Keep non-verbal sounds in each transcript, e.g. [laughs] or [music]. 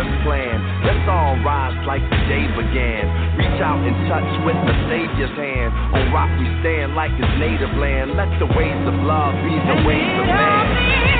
creator's plan. Let's all rise like the day began. Reach out and touch with the Savior's hand. On rock we stand like his native land. Let the ways of love be the ways of man.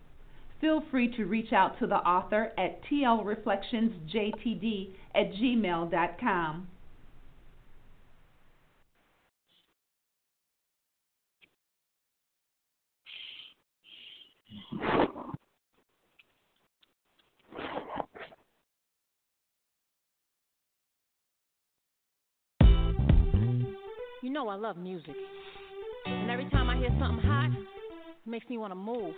Feel free to reach out to the author at tlreflectionsjtd at gmail.com. You know I love music. And every time I hear something hot, it makes me want to move.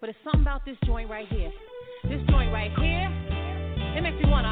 But it's something about this joint right here. This joint right here, it makes me want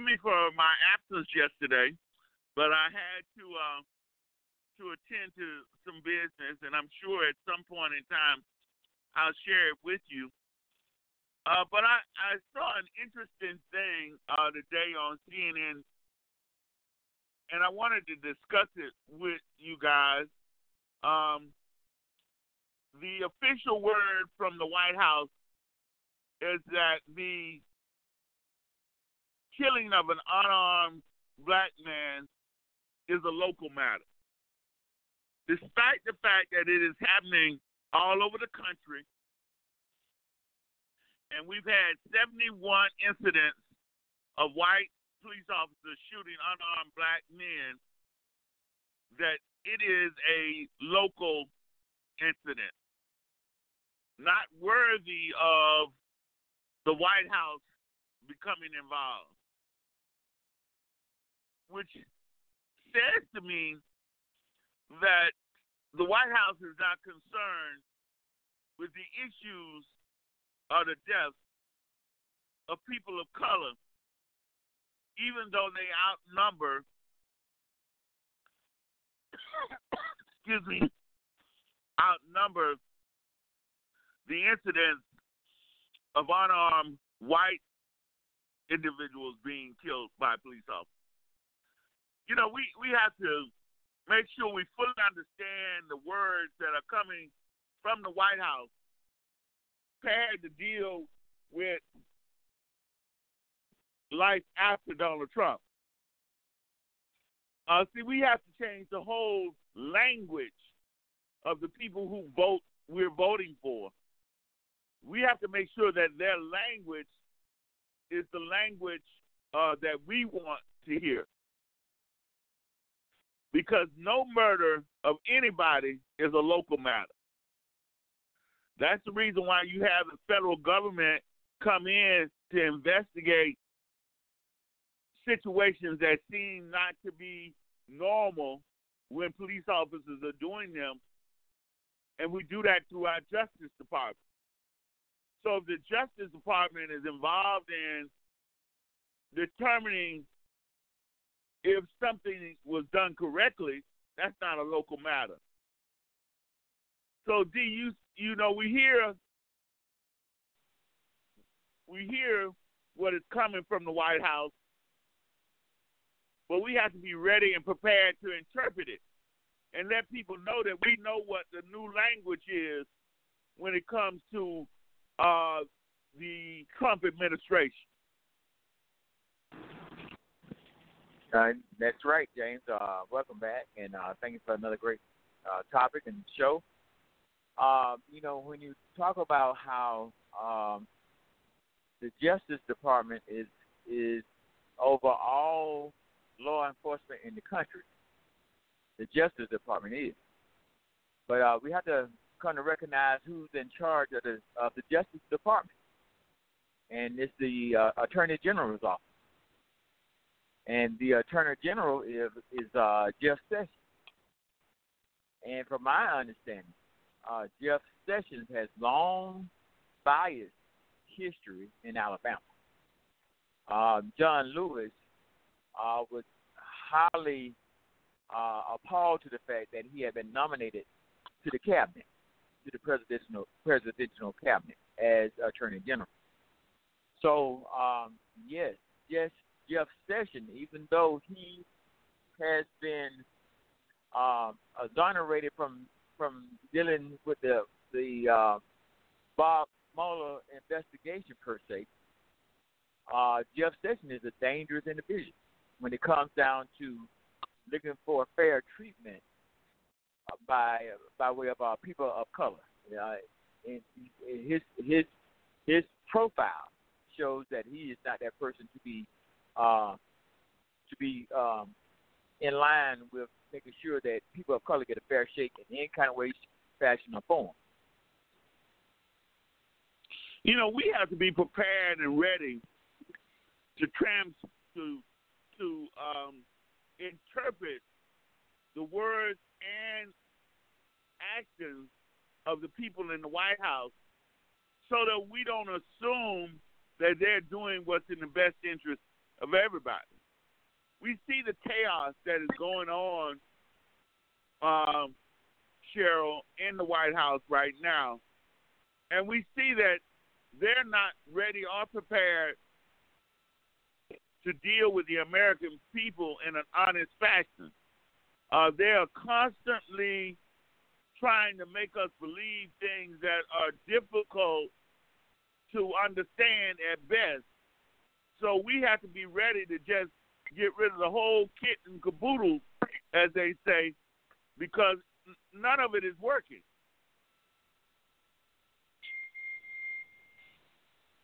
Forgive me for my absence yesterday, but I had to uh, to attend to some business, and I'm sure at some point in time I'll share it with you. Uh, but I, I saw an interesting thing uh, today on CNN, and I wanted to discuss it with you guys. Um, the official word from the White House is that the killing of an unarmed black man is a local matter. Despite the fact that it is happening all over the country, and we've had 71 incidents of white police officers shooting unarmed black men, that it is a local incident, not worthy of the White House becoming involved, which says to me that the White House is not concerned with the issues of the deaths of people of color, even though they outnumber, [coughs] excuse me, outnumber the incidents of unarmed white individuals being killed by police officers. You know, we, we have to make sure we fully understand the words that are coming from the White House prepared to deal with life after Donald Trump. Uh, see, we have to change the whole language of the people who vote we're voting for. We have to make sure that their language is the language uh, that we want to hear. Because no murder of anybody is a local matter. That's the reason why you have the federal government come in to investigate situations that seem not to be normal when police officers are doing them. And we do that through our Justice Department. So if the Justice Department is involved in determining if something was done correctly, that's not a local matter. So, D, you you know we hear we hear what is coming from the White House, but we have to be ready and prepared to interpret it and let people know that we know what the new language is when it comes to uh, the Trump administration. Uh, that's right, James. Uh, welcome back, and uh, thank you for another great uh, topic and show. Um, you know, when you talk about how um, the Justice Department is is over all law enforcement in the country, the Justice Department is. But uh, we have to kind of recognize who's in charge of the of the Justice Department, and it's the uh, Attorney General's office. And the Attorney General is is uh, Jeff Sessions. And from my understanding, uh, Jeff Sessions has long biased history in Alabama. Uh, John Lewis uh, was highly uh, appalled to the fact that he had been nominated to the cabinet, to the presidential presidential cabinet as Attorney General. So um, yes, yes, Jeff Sessions, even though he has been uh, exonerated from from dealing with the the uh, Bob Mueller investigation per se, uh, Jeff Sessions is a dangerous individual when it comes down to looking for fair treatment uh, by by way of uh, people of color. Uh, and his his his profile shows that he is not that person to be uh, to be um, in line with making sure that people of color get a fair shake in any kind of way, fashion, or form. You know, we have to be prepared and ready to trans to to um, interpret the words and actions of the people in the White House so that we don't assume that they're doing what's in the best interest of everybody. We see the chaos that is going on, um, Cheryl, in the White House right now. And we see that they're not ready or prepared to deal with the American people in an honest fashion. Uh, they are constantly trying to make us believe things that are difficult to understand at best. So we have to be ready to just get rid of the whole kit and caboodle, as they say, because none of it is working.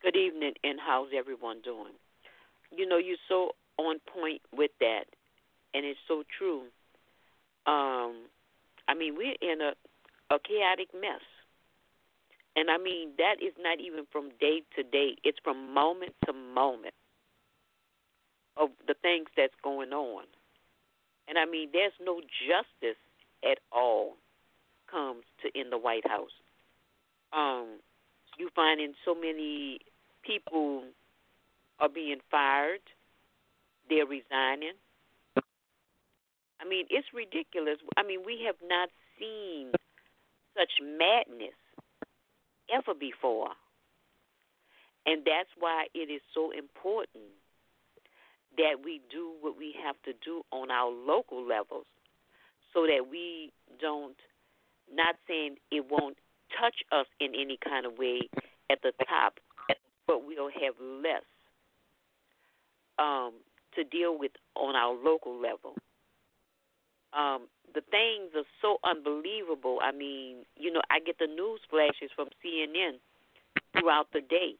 Good evening, and how's everyone doing? You know, you're so on point with that, and it's so true. Um, I mean, we're in a a chaotic mess, and I mean that is not even from day to day; it's from moment to moment of the things that's going on. And I mean, there's no justice at all comes to in the White House. Um, you find in so many people are being fired, they're resigning. I mean, it's ridiculous. I mean, we have not seen such madness ever before. And that's why it is so important that we do what we have to do on our local levels so that we don't, not saying it won't touch us in any kind of way at the top, but we'll have less um, to deal with on our local level. Um, the things are so unbelievable. I mean, you know, I get the news flashes from CNN throughout the day.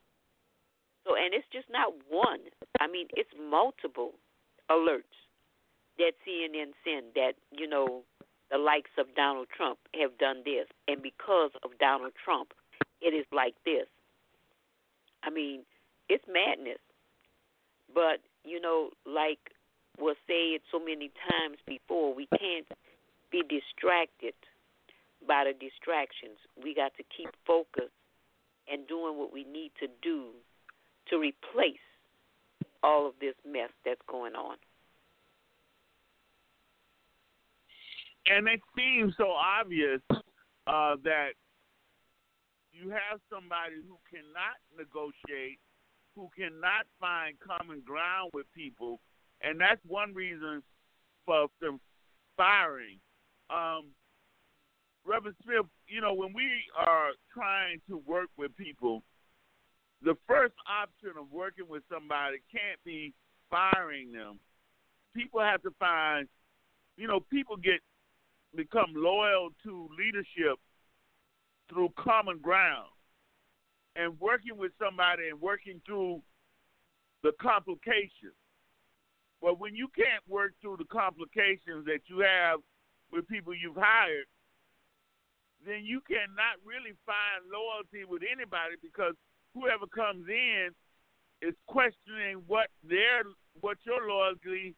So, and it's just not one. I mean, it's multiple alerts that CNN send that, you know, the likes of Donald Trump have done this. And because of Donald Trump, it is like this. I mean, it's madness. But, you know, like was said so many times before, we can't be distracted by the distractions. We got to keep focused and doing what we need to do to replace all of this mess that's going on. And it seems so obvious uh, that you have somebody who cannot negotiate, who cannot find common ground with people, and that's one reason for the firing. Um, Reverend Smith, you know, when we are trying to work with people, the first option of working with somebody can't be firing them. People have to find, you know, people get become loyal to leadership through common ground and working with somebody and working through the complications. But when you can't work through the complications that you have with people you've hired, then you cannot really find loyalty with anybody because whoever comes in is questioning what their what your loyalty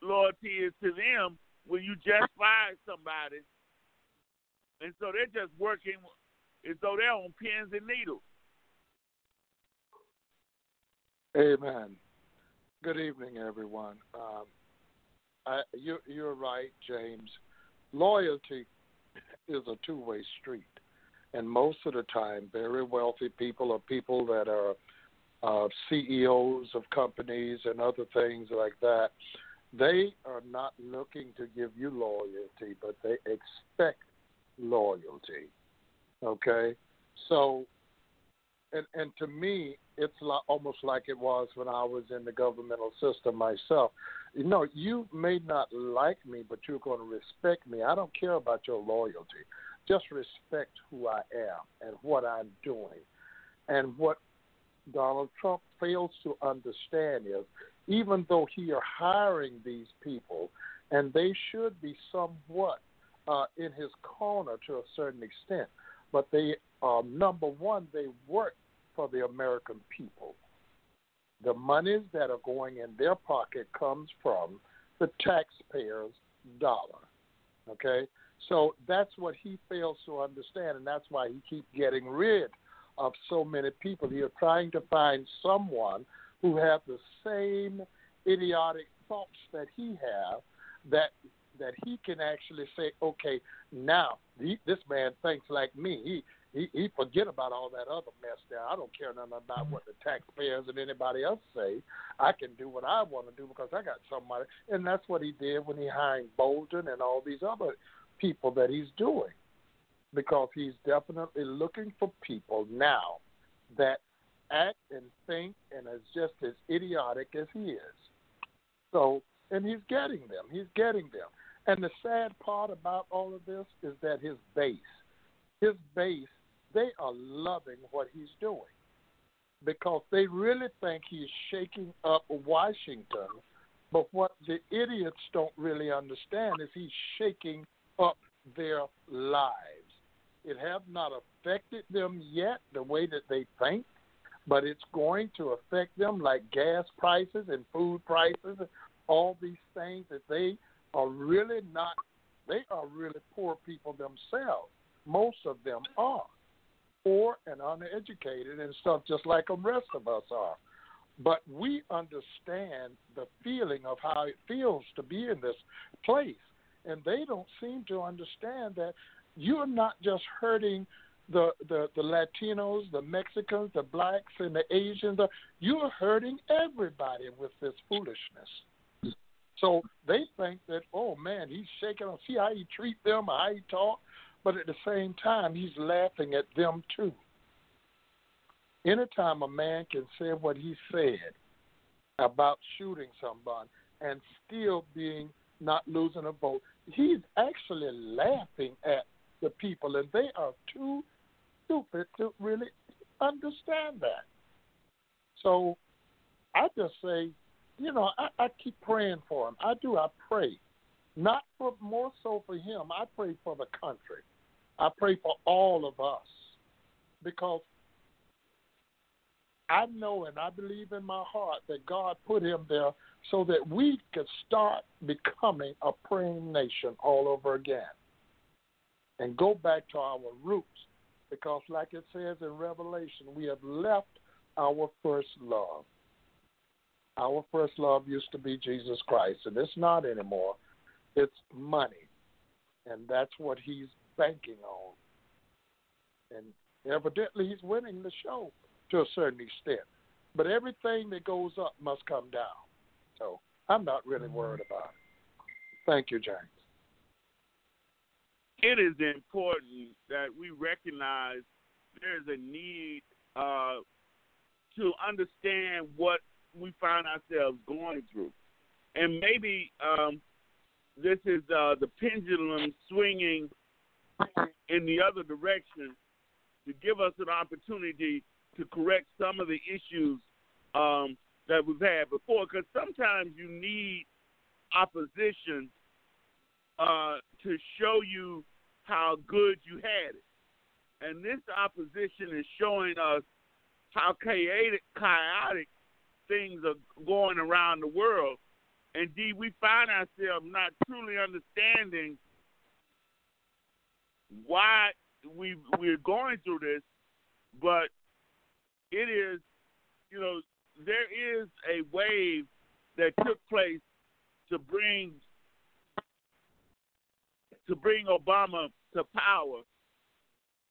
loyalty is to them when you just [laughs] fired somebody. And so they're just working as though they're on pins and needles. Amen. Good evening, everyone. Um, I, you, you're right, James. Loyalty is a two way street. And most of the time, very wealthy people are people that are uh, CEOs of companies and other things like that. They are not looking to give you loyalty, but they expect loyalty. Okay? So, and, and to me, it's like, almost like it was when I was in the governmental system myself. You know, you may not like me, but you're going to respect me. I don't care about your loyalty. Just respect who I am and what I'm doing. And what Donald Trump fails to understand is even though he are hiring these people, and they should be somewhat uh, in his corner to a certain extent, but they, uh, number one, they work for the American people. The monies that are going in their pocket comes from the taxpayers' dollar. Okay, So that's what he fails to understand, and that's why he keeps getting rid of so many people. He is trying to find someone who have the same idiotic thoughts that he have that that he can actually say, okay, now he, this man thinks like me. He he, he forget about all that other mess there. I don't care nothing about what the taxpayers and anybody else say. I can do what I want to do because I got somebody, and that's what he did when he hired Bolton and all these other people that he's doing, because he's definitely looking for people now that act and think and is just as idiotic as he is. So, and he's getting them. He's getting them. And the sad part about all of this is that his base, his base they are loving what he's doing because they really think he's shaking up Washington. But what the idiots don't really understand is he's shaking their lives. It has not affected them yet the way that they think, but it's going to affect them like gas prices and food prices, all these things that they are really not, they are really poor people themselves. Most of them are poor and uneducated and stuff, just like the rest of us are. But we understand the feeling of how it feels to be in this place. And they don't seem to understand that you're not just hurting the, the, the Latinos, the Mexicans, the blacks, and the Asians. You're hurting everybody with this foolishness. So they think that, oh man, he's shaking. See how he treat them, how he talk but at the same time, he's laughing at them too. Anytime a man can say what he said about shooting someone and still being not losing a vote, he's actually laughing at the people, and they are too stupid to really understand that. So I just say, you know, I, I keep praying for him. I do. I pray, not for more so for him. I pray for the country. I pray for all of us because I know and I believe in my heart that God put him there so that we could start becoming a praying nation all over again and go back to our roots. Because, like it says in Revelation, we have left our first love. Our first love used to be Jesus Christ, and it's not anymore. It's money. And that's what he's banking on. And evidently, he's winning the show to a certain extent. But everything that goes up must come down. So I'm not really worried about it. Thank you, James. It is important that we recognize there's a need uh, to understand what we find ourselves going through. And maybe um, this is uh, the pendulum swinging in the other direction to give us an opportunity to correct some of the issues um, that we've had before. Because sometimes you need opposition uh, to show you how good you had it. And this opposition is showing us how chaotic, chaotic things are going around the world. Indeed, we find ourselves not truly understanding why we we're going through this, but it is, you know, there is a wave that took place to bring to bring Obama to power,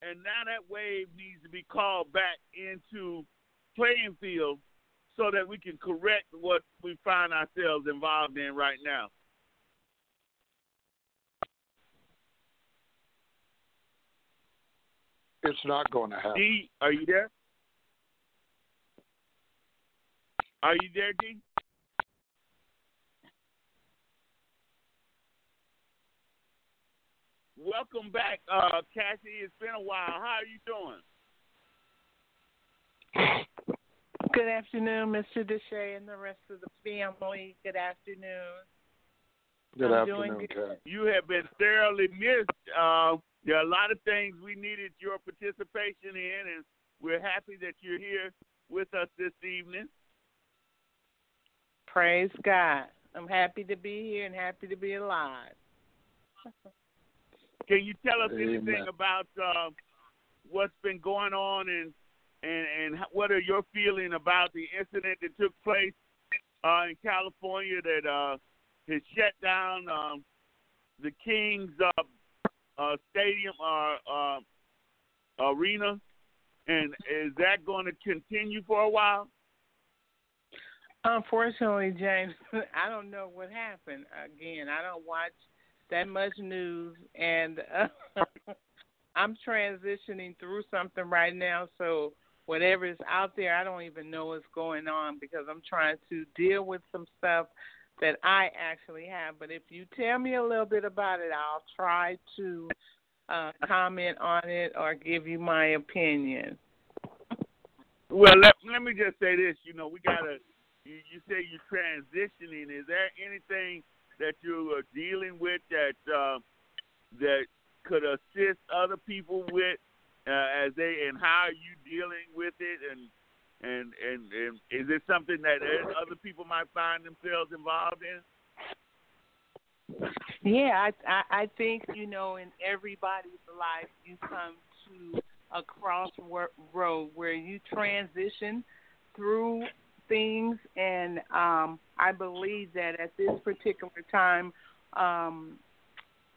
and now that wave needs to be called back into playing field so that we can correct what we find ourselves involved in right now. It's not going to happen. D, are you there? Are you there, D? Welcome back, uh, Cassie. It's been a while. How are you doing? Good afternoon, Mr. Deshay and the rest of the family. Good afternoon. Good I'm afternoon, Cassie. You have been thoroughly missed. Uh, there are a lot of things we needed your participation in, and we're happy that you're here with us this evening. Praise God. I'm happy to be here and happy to be alive. Can you tell us Amen. anything about uh, what's been going on and and and what are your feeling about the incident that took place uh, in California that uh, has shut down um, the Kings uh, uh, Stadium uh, uh, arena, and is that going to continue for a while? Unfortunately, James, [laughs] I don't know what happened. Again, I don't watch that much news, and uh, [laughs] I'm transitioning through something right now. So whatever is out there, I don't even know what's going on because I'm trying to deal with some stuff that I actually have. But if you tell me a little bit about it, I'll try to uh, comment on it or give you my opinion. Well, let let me just say this. You know, we gotta. You, you say you're transitioning. Is there anything that you are dealing with that uh, that could assist other people with uh, as they and how are you dealing with it and and and, and is it something that other people might find themselves involved in? Yeah, I, I I think you know in everybody's life you come to a crossroad where you transition through things, and um, I believe that at this particular time, um,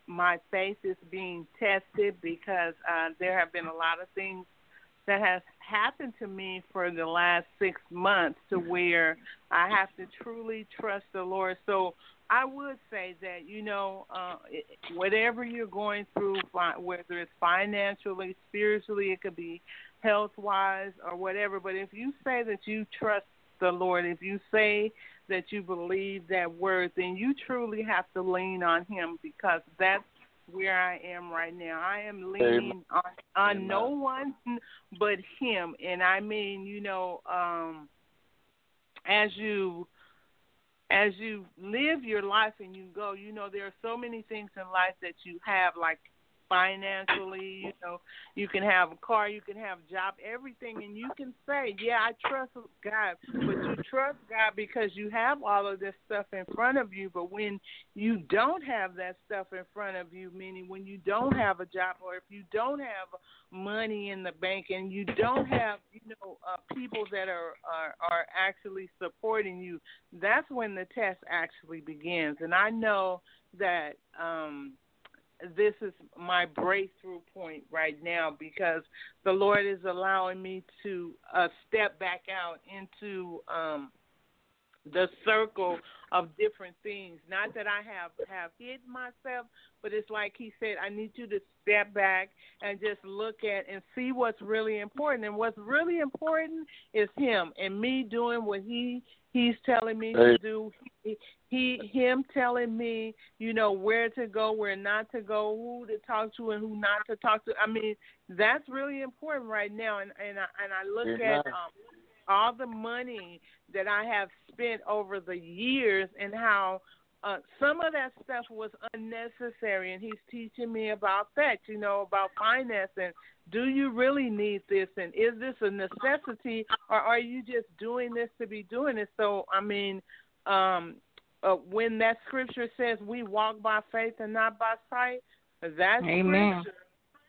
my faith is being tested because uh, there have been a lot of things that has happened to me for the last six months to where I have to truly trust the Lord. So I would say that you know, uh, whatever you're going through, whether it's financially, spiritually, it could be health wise or whatever. But if you say that you trust the Lord, if you say that you believe that word, then you truly have to lean on Him because that's where I am right now. I am leaning on on no one but Him, and I mean, you know, um, as you as you live your life and you go, you know, there are so many things in life that you have, like financially, you know, you can have a car, you can have a job, everything, and you can say, yeah, I trust God, but you trust God because you have all of this stuff in front of you. But when you don't have that stuff in front of you, meaning when you don't have a job or if you don't have money in the bank and you don't have, you know, uh, people that are, are are actually supporting you, that's when the test actually begins. And I know that um this is my breakthrough point right now because the Lord is allowing me to uh, step back out into um, the circle of different things. Not that I have have hid myself, but it's like He said, I need you to step back and just look at and see what's really important. And what's really important is Him and me doing what He He's telling me to do. He, he him telling me, you know, where to go, where not to go, who to talk to and who not to talk to. I mean, that's really important right now and and I and I look Amen. at um all the money that I have spent over the years and how uh, some of that stuff was unnecessary, and he's teaching me about that, you know, about finance and do you really need this, and is this a necessity, or are you just doing this to be doing it? So, I mean, um, uh, when that scripture says we walk by faith and not by sight, that Amen. scripture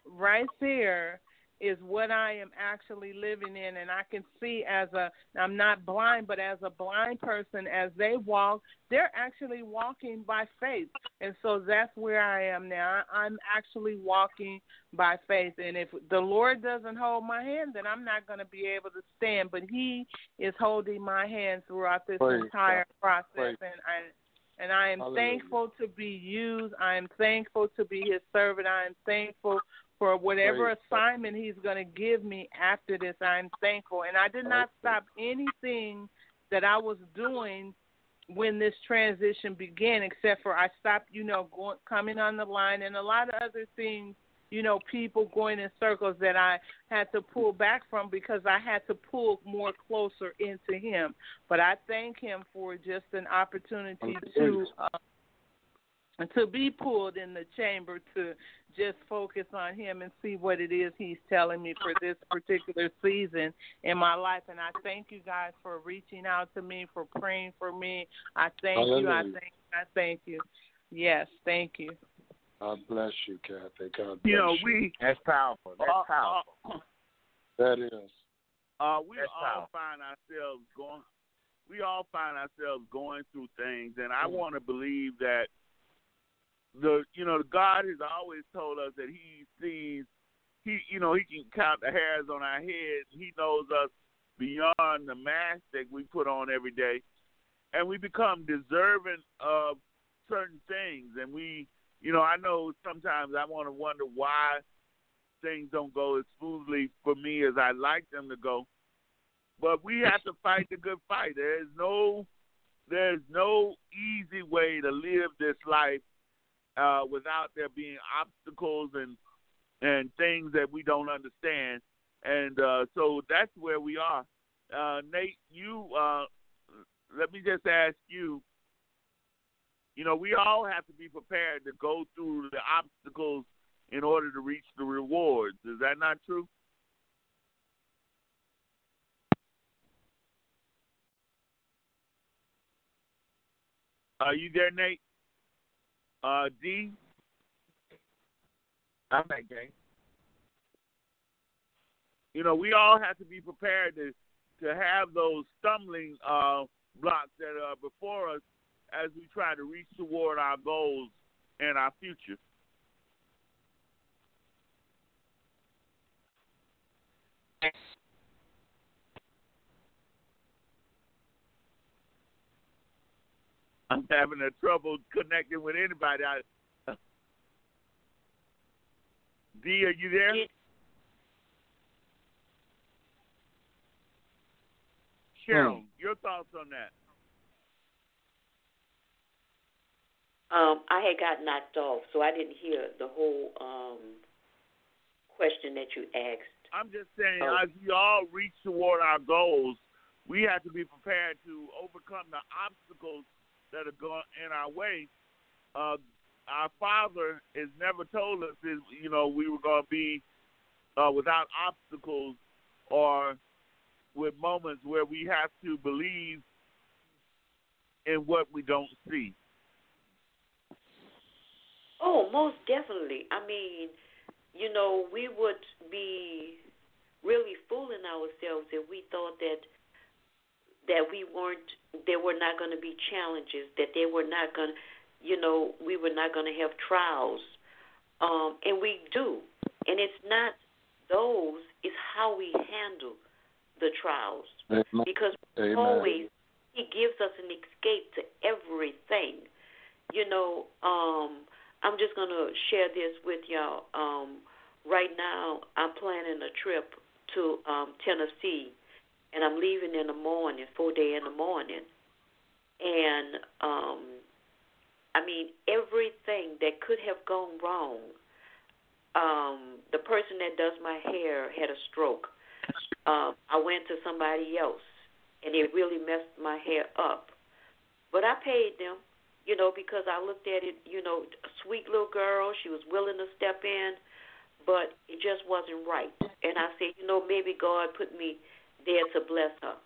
right there is what I am actually living in, and I can see as a I'm not blind, but as a blind person, as they walk, they're actually walking by faith, and so that's where I am now. I'm actually walking by faith, and if the Lord doesn't hold my hand, then I'm not going to be able to stand. But He is holding my hand throughout this Praise entire God. process, Praise and I and I am Hallelujah. thankful to be used. I am thankful to be His servant. I am thankful for whatever Praise assignment he's going to give me after this. I'm thankful. And I did not stop anything that I was doing when this transition began, except for I stopped, you know, going, coming on the line and a lot of other things, you know, people going in circles that I had to pull back from because I had to pull more closer into him. But I thank him for just an opportunity to uh, to be pulled in the chamber to just focus on him and see what it is he's telling me for this particular season in my life. And I thank you guys for reaching out to me, for praying for me. I thank you. I Hallelujah. thank I thank you. Yes, thank you. God bless you, Kathy. God bless You know, you. we That's powerful. That's uh, powerful. uh, that is. Uh, we That's all powerful. find ourselves going. We all find ourselves going through things, and I Mhm. want to believe that the you know God has always told us that He sees He you know He can count the hairs on our heads. He knows us beyond the mask that we put on every day, and we become deserving of certain things. And we you know I know sometimes I want to wonder why things don't go as smoothly for me as I'd like them to go. But we have to fight the good fight. There's no there's no easy way to live this life uh, without there being obstacles and and things that we don't understand. And uh, so that's where we are. Uh, Nate, you uh, let me just ask you. You know, we all have to be prepared to go through the obstacles in order to reach the rewards. Is that not true? Are you there, Nate? Uh, D. I'm back, James. You know, we all have to be prepared to to have those stumbling uh, blocks that are before us as we try to reach toward our goals and our future. I'm having a trouble connecting with anybody. I, [laughs] D, are you there? Yeah. Cheryl, your thoughts on that? Um, I had got knocked off, so I didn't hear the whole um, question that you asked. I'm just saying, Oh. as we all reach toward our goals, we have to be prepared to overcome the obstacles that are going in our way. Uh, our Father has never told us, is you know, we were going to be uh, without obstacles or with moments where we have to believe in what we don't see. Oh, most definitely. I mean, you know, we would be really fooling ourselves if we thought that that we weren't there were not going to be challenges, that there were not going to, you know, we were not going to have trials. Um and we do. And it's not those, it's how we handle the trials. Amen. Because Amen. always he gives us an escape to everything. You know, um, I'm just gonna share this with y'all. Um, right now, I'm planning a trip to um, Tennessee, and I'm leaving in the morning, four day in the morning, and um, I mean everything that could have gone wrong. Um, the person that does my hair had a stroke. Um, I went to somebody else, and it really messed my hair up. But I paid them, you know, because I looked at it, you know, a sweet little girl. She was willing to step in, but it just wasn't right. And I said, you know, maybe God put me there to bless her.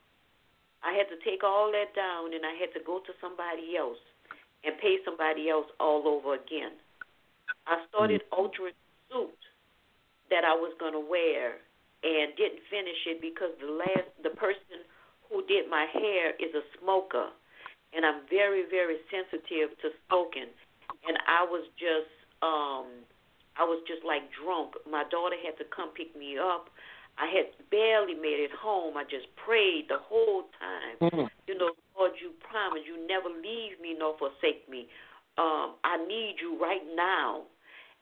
I had to take all that down, and I had to go to somebody else and pay somebody else all over again. I started altering the suit that I was going to wear and didn't finish it because the last the person who did my hair is a smoker and I'm very very sensitive to smoking and I was just um I was just like drunk. My daughter had to come pick me up. I had barely made it home. I just prayed the whole time. Mm. You know, Lord, you promise you never leave me nor forsake me. Um, I need you right now.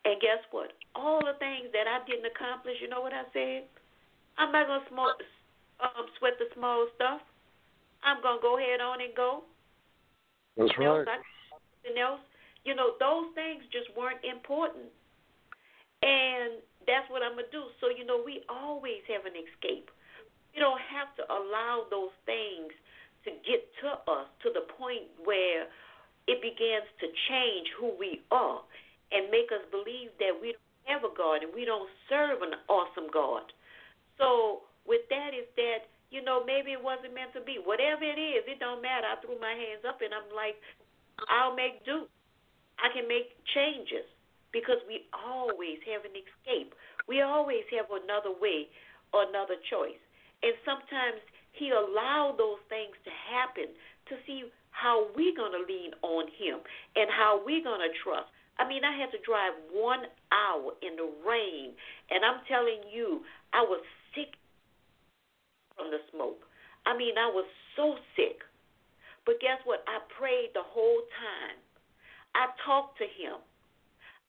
And guess what? All the things that I didn't accomplish, you know what I said? I'm not gonna smoke, um, sweat the small stuff. I'm gonna go ahead on and go. That's else, right. I- something else. You know, those things just weren't important. And that's what I'm gonna do. So you know, we always have an escape. We don't have to allow those things to get to us to the point where it begins to change who we are and make us believe that we don't have a God and we don't serve an awesome God. So with that is that you know maybe it wasn't meant to be. Whatever it is, it don't matter. I threw my hands up and I'm like, I'll make do. I can make changes. Because we always have an escape. We always have another way another choice. And sometimes he allowed those things to happen to see how we're going to lean on him and how we're going to trust. I mean, I had to drive one hour in the rain, and I'm telling you, I was sick from the smoke. I mean, I was so sick. But guess what? I prayed the whole time. I talked to him.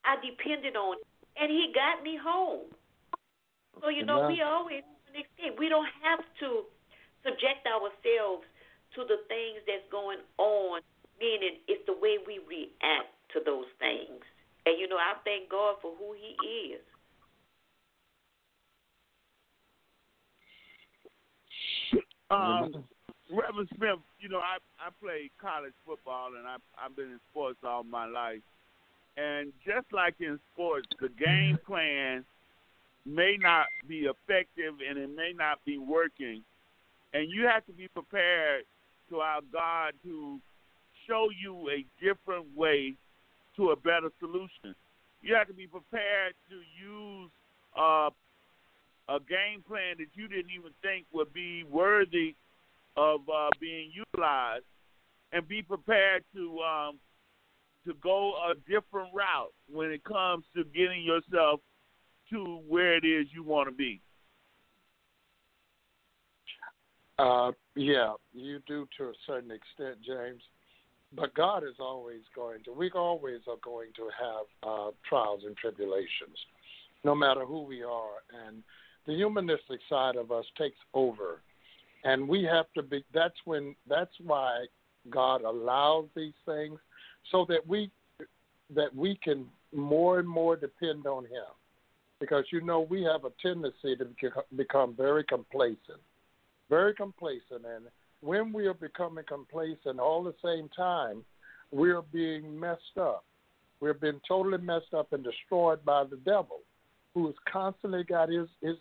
I depended on him, and he got me home. So, you know, we always escape. We don't have to subject ourselves to the things that's going on, meaning it's the way we react to those things. And, you know, I thank God for who He is. Um, Reverend Smith, you know, I I played college football and I I've been in sports all my life. And just like in sports, the game plan may not be effective and it may not be working. And you have to be prepared to allow God to show you a different way to a better solution. You have to be prepared to use uh, a game plan that you didn't even think would be worthy of uh, being utilized, and be prepared to um, to go a different route when it comes to getting yourself to where it is you want to be. Uh, yeah, you do to a certain extent, James. But God is always going to. We always are going to have uh, trials and tribulations, no matter who we are, and the humanistic side of us takes over, and we have to be. That's when. That's why God allows these things, so that we that we can more and more depend on Him, because you know we have a tendency to become very complacent very complacent. And when we are becoming complacent, all the same time, we're being messed up. We're being totally messed up and destroyed by the devil, who has constantly got his his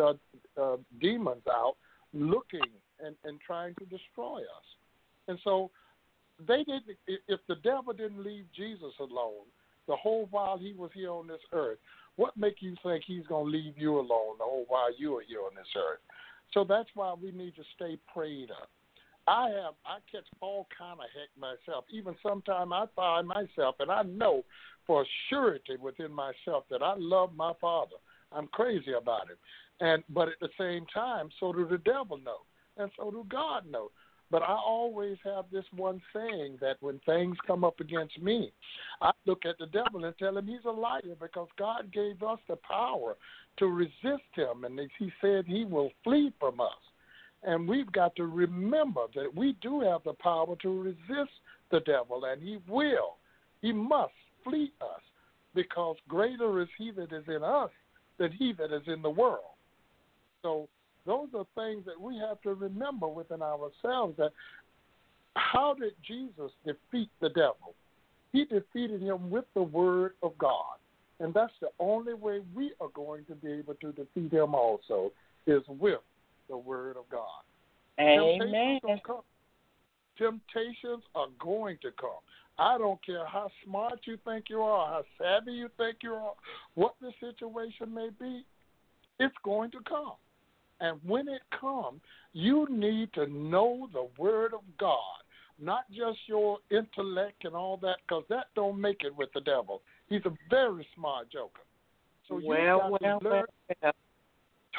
uh, uh, demons out, looking and and trying to destroy us. And so, they didn't. If the devil didn't leave Jesus alone the whole while he was here on this earth, what make you think he's going to leave you alone the whole while you are here on this earth? So that's why we need to stay prayed up. I have I catch all kind of heck myself. Even sometimes I find myself, and I know for surety within myself that I love my father. I'm crazy about it, and but at the same time, so do the devil know, and so do God know. But I always have this one saying that when things come up against me, I look at the devil and tell him he's a liar because God gave us the power to resist him, and he said he will flee from us. And we've got to remember that we do have the power to resist the devil, and he will. He must flee us because greater is he that is in us than he that is in the world. So those are things that we have to remember within ourselves that how did Jesus defeat the devil? He defeated him with the word of God. And that's the only way we are going to be able to defeat him also is with the word of God. Amen. Temptations, Temptations are going to come. I don't care how smart you think you are, how savvy you think you are, what the situation may be, it's going to come. And when it comes, you need to know the word of God, not just your intellect and all that, because that don't make it with the devil. He's a very smart joker. So you well, got well, to learn, well.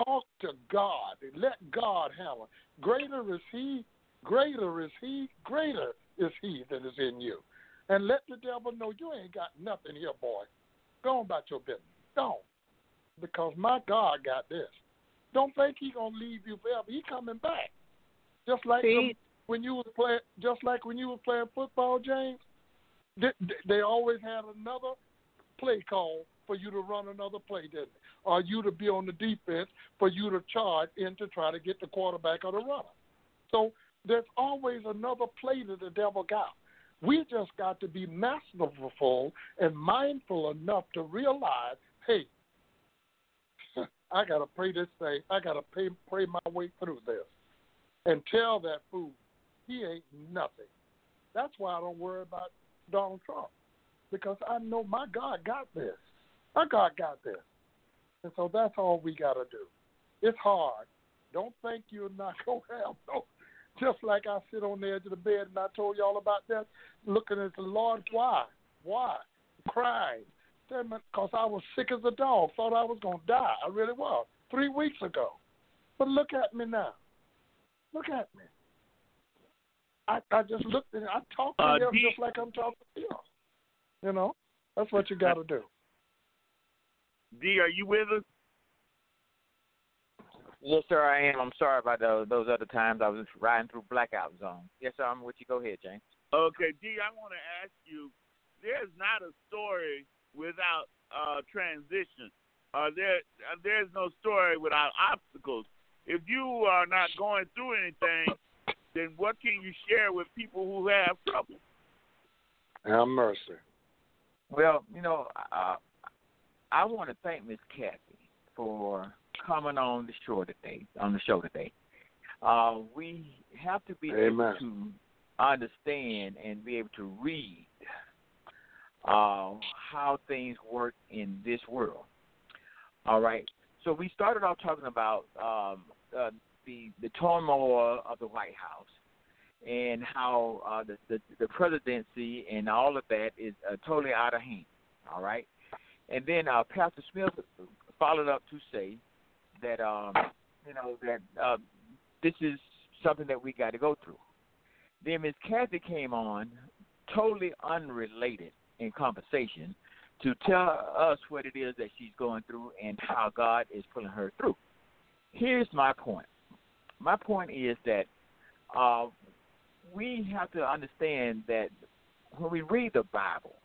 talk to God. Let God handle. Greater is He. Greater is He. Greater is He that is in you. And let the devil know you ain't got nothing here, boy. Go on about your business. Don't. Because my God got this. Don't think he gonna leave you forever. He coming back. Just like the, when you was playing, just like when you was playing football, James. They, they always had another play call for you to run another play, didn't they? Or you to be on the defense for you to charge in to try to get the quarterback or the runner. So there's always another play that the devil got. We just got to be masterful and mindful enough to realize, hey, I gotta pray this thing. I gotta pray pray my way through this, and tell that fool he ain't nothing. That's why I don't worry about Donald Trump because I know my God got this. My God got this. And so that's all we got to do. It's hard. Don't think you're not [laughs] to have no. Just like I sit on the edge of the bed and I told y'all about that, looking at the Lord, why? Why? Crying. Because I was sick as a dog, thought I was going to die. I really was. Three weeks ago. But look at me now. Look at me. I, I just looked at I talked to Uh, him D- just like I'm talking to you. You know, that's what you got to do. D, are you with us? Yes, sir, I am. I'm sorry about those, those other times I was riding through blackout zone. Yes, sir, I'm with you. Go ahead, James. Okay, D, I want to ask you. There's not a story without uh, transition. Uh, there, uh, there's no story without obstacles. If you are not going through anything, then what can you share with people who have trouble? Have mercy. Well, you know, uh, I want to thank Miss Kathy for coming on the show today. On the show today, uh, we have to be Amen. able to understand and be able to read uh, how things work in this world. All right. So we started off talking about um, uh, the the turmoil of the White House and how uh, the, the the presidency and all of that is uh, totally out of hand. All right. And then uh, Pastor Smith followed up to say that um, you know that uh, this is something that we got to go through. Then Miss Kathy came on, totally unrelated in conversation, to tell us what it is that she's going through and how God is pulling her through. Here's my point. My point is that uh, we have to understand that when we read the Bible,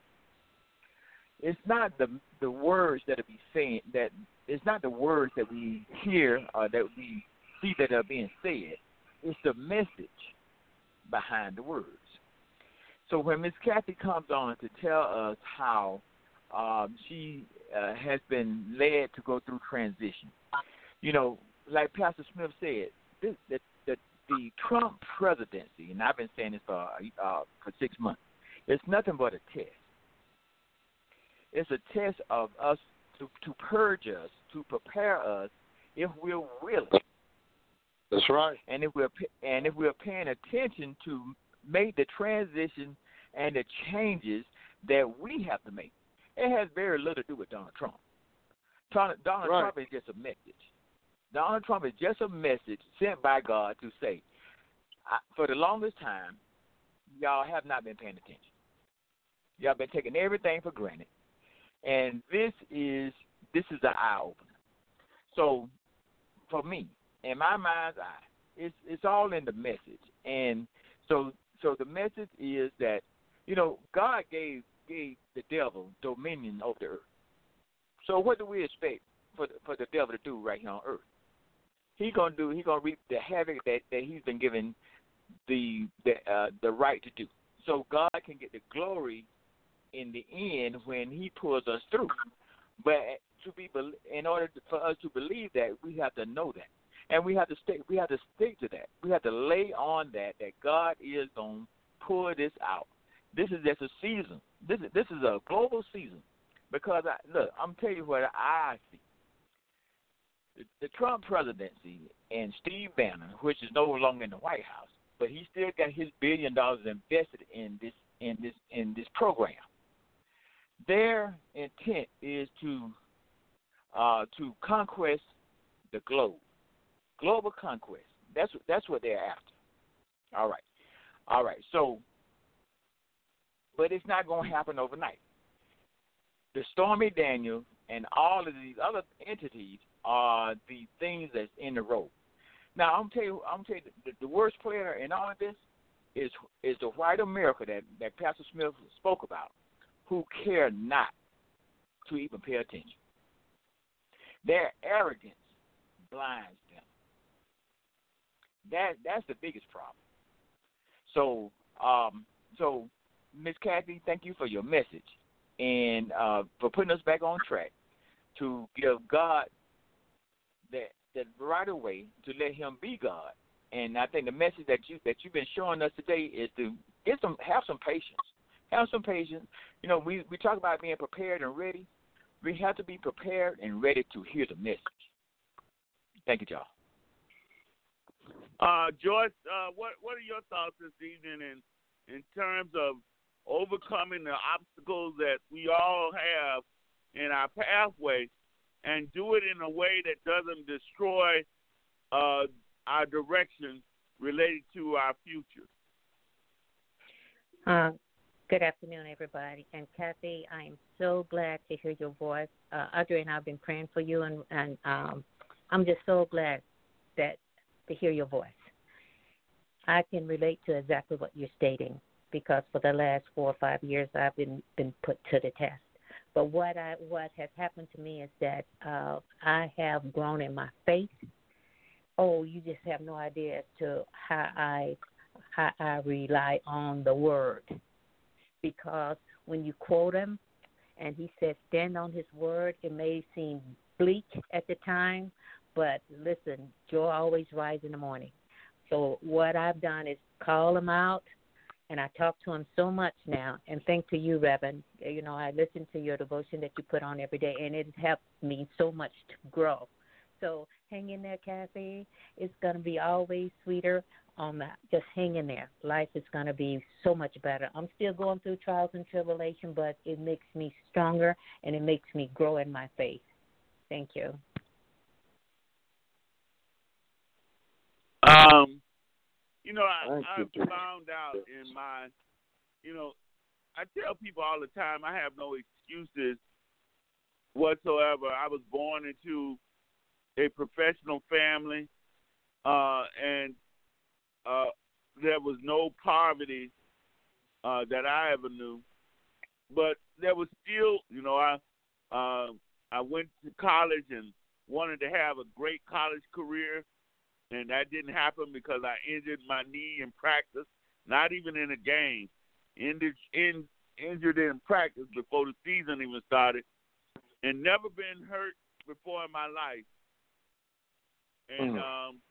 it's not the the words that are be saying that it's not the words that we hear or that we see that are being said. It's the message behind the words. So when Miss Kathy comes on to tell us how um, she uh, has been led to go through transition, you know, like Pastor Smith said, this, the, the the Trump presidency, and I've been saying this for uh, for six months, it's nothing but a test. It's a test of us to to purge us, to prepare us, if we're willing That's right. and if we're and if we're paying attention to make the transition and the changes that we have to make. It has very little to do with Donald Trump. Donald, Donald Right. Trump is just a message. Donald Trump is just a message sent by God to say, for the longest time, y'all have not been paying attention. Y'all been taking everything for granted, and this is this is an eye opener. So, for me, in my mind's eye, it's it's all in the message, and so so the message is that you know God gave gave the devil dominion over the earth. So what do we expect for the, for the devil to do right here on earth? He gonna do he gonna reap the havoc that that he's been given the the uh, the right to do. So God can get the glory in the end when He pulls us through. But to be in order for us to believe that, we have to know that, and we have to stick. We have to stick to that. We have to lay on that that God is gonna pour this out. This is just a season. This is this is a global season because I, look, I'm telling you what I see. The, the Trump presidency and Steve Bannon, which is no longer in the White House, but he still got his billion dollars invested in this in this in this program. Their intent is to uh, to conquest the globe, global conquest. That's that's what they're after. All right, all right. So, but it's not going to happen overnight. The Stormy Daniel and all of these other entities are the things that's in the road. Now I'm tell you, I'm tell you, the, the worst player in all of this is is the white America that that Pastor Smith spoke about, who care not to even pay attention. Their arrogance blinds. That that's the biggest problem. So um so Miss Kathy, thank you for your message and uh, for putting us back on track to give God that that right away to let Him be God. And I think the message that you that you've been showing us today is to get some have some patience. Have some patience. You know, we we talk about being prepared and ready. We have to be prepared and ready to hear the message. Thank you, y'all. Uh, Joyce, uh, what what are your thoughts this evening in in terms of overcoming the obstacles that we all have in our pathway, and do it in a way that doesn't destroy uh, our direction related to our future? Uh, good afternoon, everybody. And Kathy, I am so glad to hear your voice. Uh, Audrey and I have been praying for you, and, and um, I'm just so glad that to hear your voice. I can relate to exactly what you're stating because for the last four or five years I've been been put to the test. But what I what has happened to me is that uh, I have grown in my faith. Oh, you just have no idea as to how I how I rely on the word because when you quote him and he says stand on his word, it may seem bleak at the time, but listen, joy always rises in the morning. So what I've done is call him out, and I talk to him so much now. And thank to you, Reverend. You know, I listen to your devotion that you put on every day, and it helps me so much to grow. So hang in there, Kathy. It's gonna be always sweeter on that. Just hang in there. Life is gonna be so much better. I'm still going through trials and tribulation, but it makes me stronger and it makes me grow in my faith. Thank you. Um, you know, I, I've found out in my, you know, I tell people all the time I have no excuses whatsoever. I was born into a professional family, uh, and uh, there was no poverty uh, that I ever knew. But there was still, you know, I uh, I went to college and wanted to have a great college career, and that didn't happen because I injured my knee in practice, not even in a game. Injured, in, injured in practice before the season even started, and never been hurt before in my life. And Mhm. um,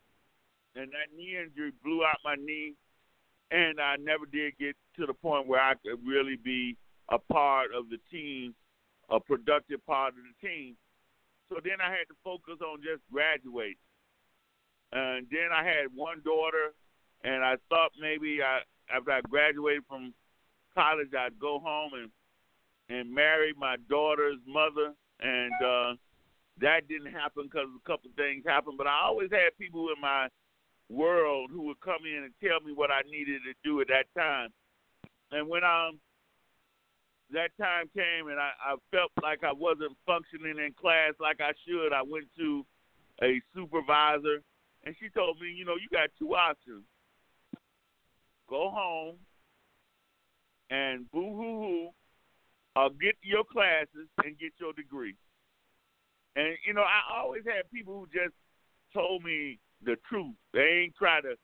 and that knee injury blew out my knee, and I never did get to the point where I could really be a part of the team, a productive part of the team. So then I had to focus on just graduating. And then I had one daughter, and I thought maybe I, after I graduated from college, I'd go home and and marry my daughter's mother, and uh, that didn't happen because a couple things happened. But I always had people in my world who would come in and tell me what I needed to do at that time. And when um that time came and I, I felt like I wasn't functioning in class like I should, I went to a supervisor and she told me, you know, you got two options. Go home and boo hoo hoo or get your classes and get your degree. And you know, I always had people who just told me the truth. They ain't try to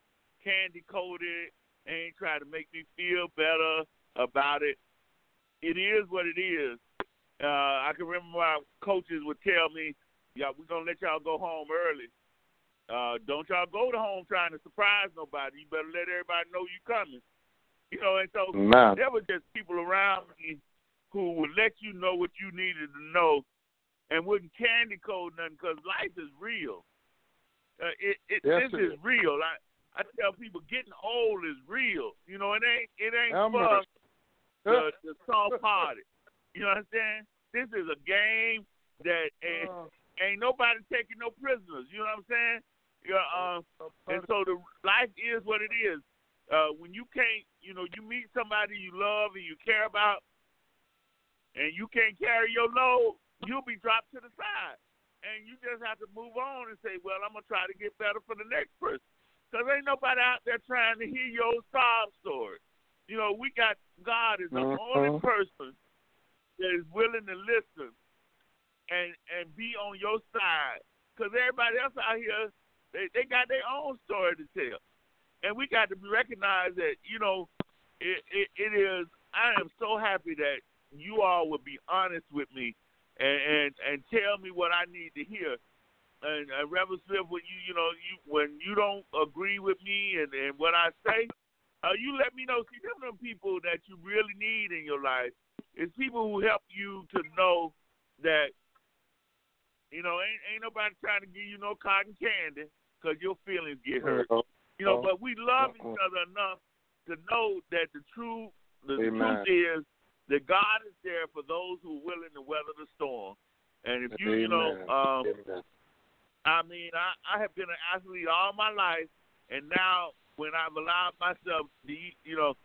candy coat it. They ain't try to make me feel better about it. It is what it is. Uh, I can remember my coaches would tell me, "Yeah, we're gonna let y'all go home early. Uh, don't y'all go to home trying to surprise nobody. You better let everybody know you coming." You know, and so Man. there were just people around me who would let you know what you needed to know and wouldn't candy code nothing because life is real. Uh, it, it Yes, this it is is. real. I I tell people getting old is real. You know, it ain't it ain't Elmer. for the, the soft hearted. You know what I'm saying? This is a game that [laughs] Uh, ain't nobody taking no prisoners. You know what I'm saying? Yeah, uh, and so the life is what it is. Uh, when you can't, you know, you meet somebody you love and you care about, and you can't carry your load, you'll be dropped to the side, and you just have to move on and say, "Well, I'm gonna try to get better for the next person," because ain't nobody out there trying to hear your sob story. You know, we got God is the only Mhm. person that is willing to listen and and be on your side, because everybody else out here they they got their own story to tell, and we got to recognize that you know it, it it is. I am so happy that you all would be honest with me and and, and tell me what I need to hear. And, and Reverend Smith, when you you know you when you don't agree with me and, and what I say, uh, you let me know. See, them are the people that you really need in your life. It's people who help you to know that, you know, ain't ain't nobody trying to give you no cotton candy because your feelings get hurt. Uh-huh. You know, but we love each Uh-huh. other enough to know that the true the, Amen. truth is that God is there for those who are willing to weather the storm. And if you, you know, um, Amen. I mean, I, I have been an athlete all my life, and now when I've allowed myself to eat, you know,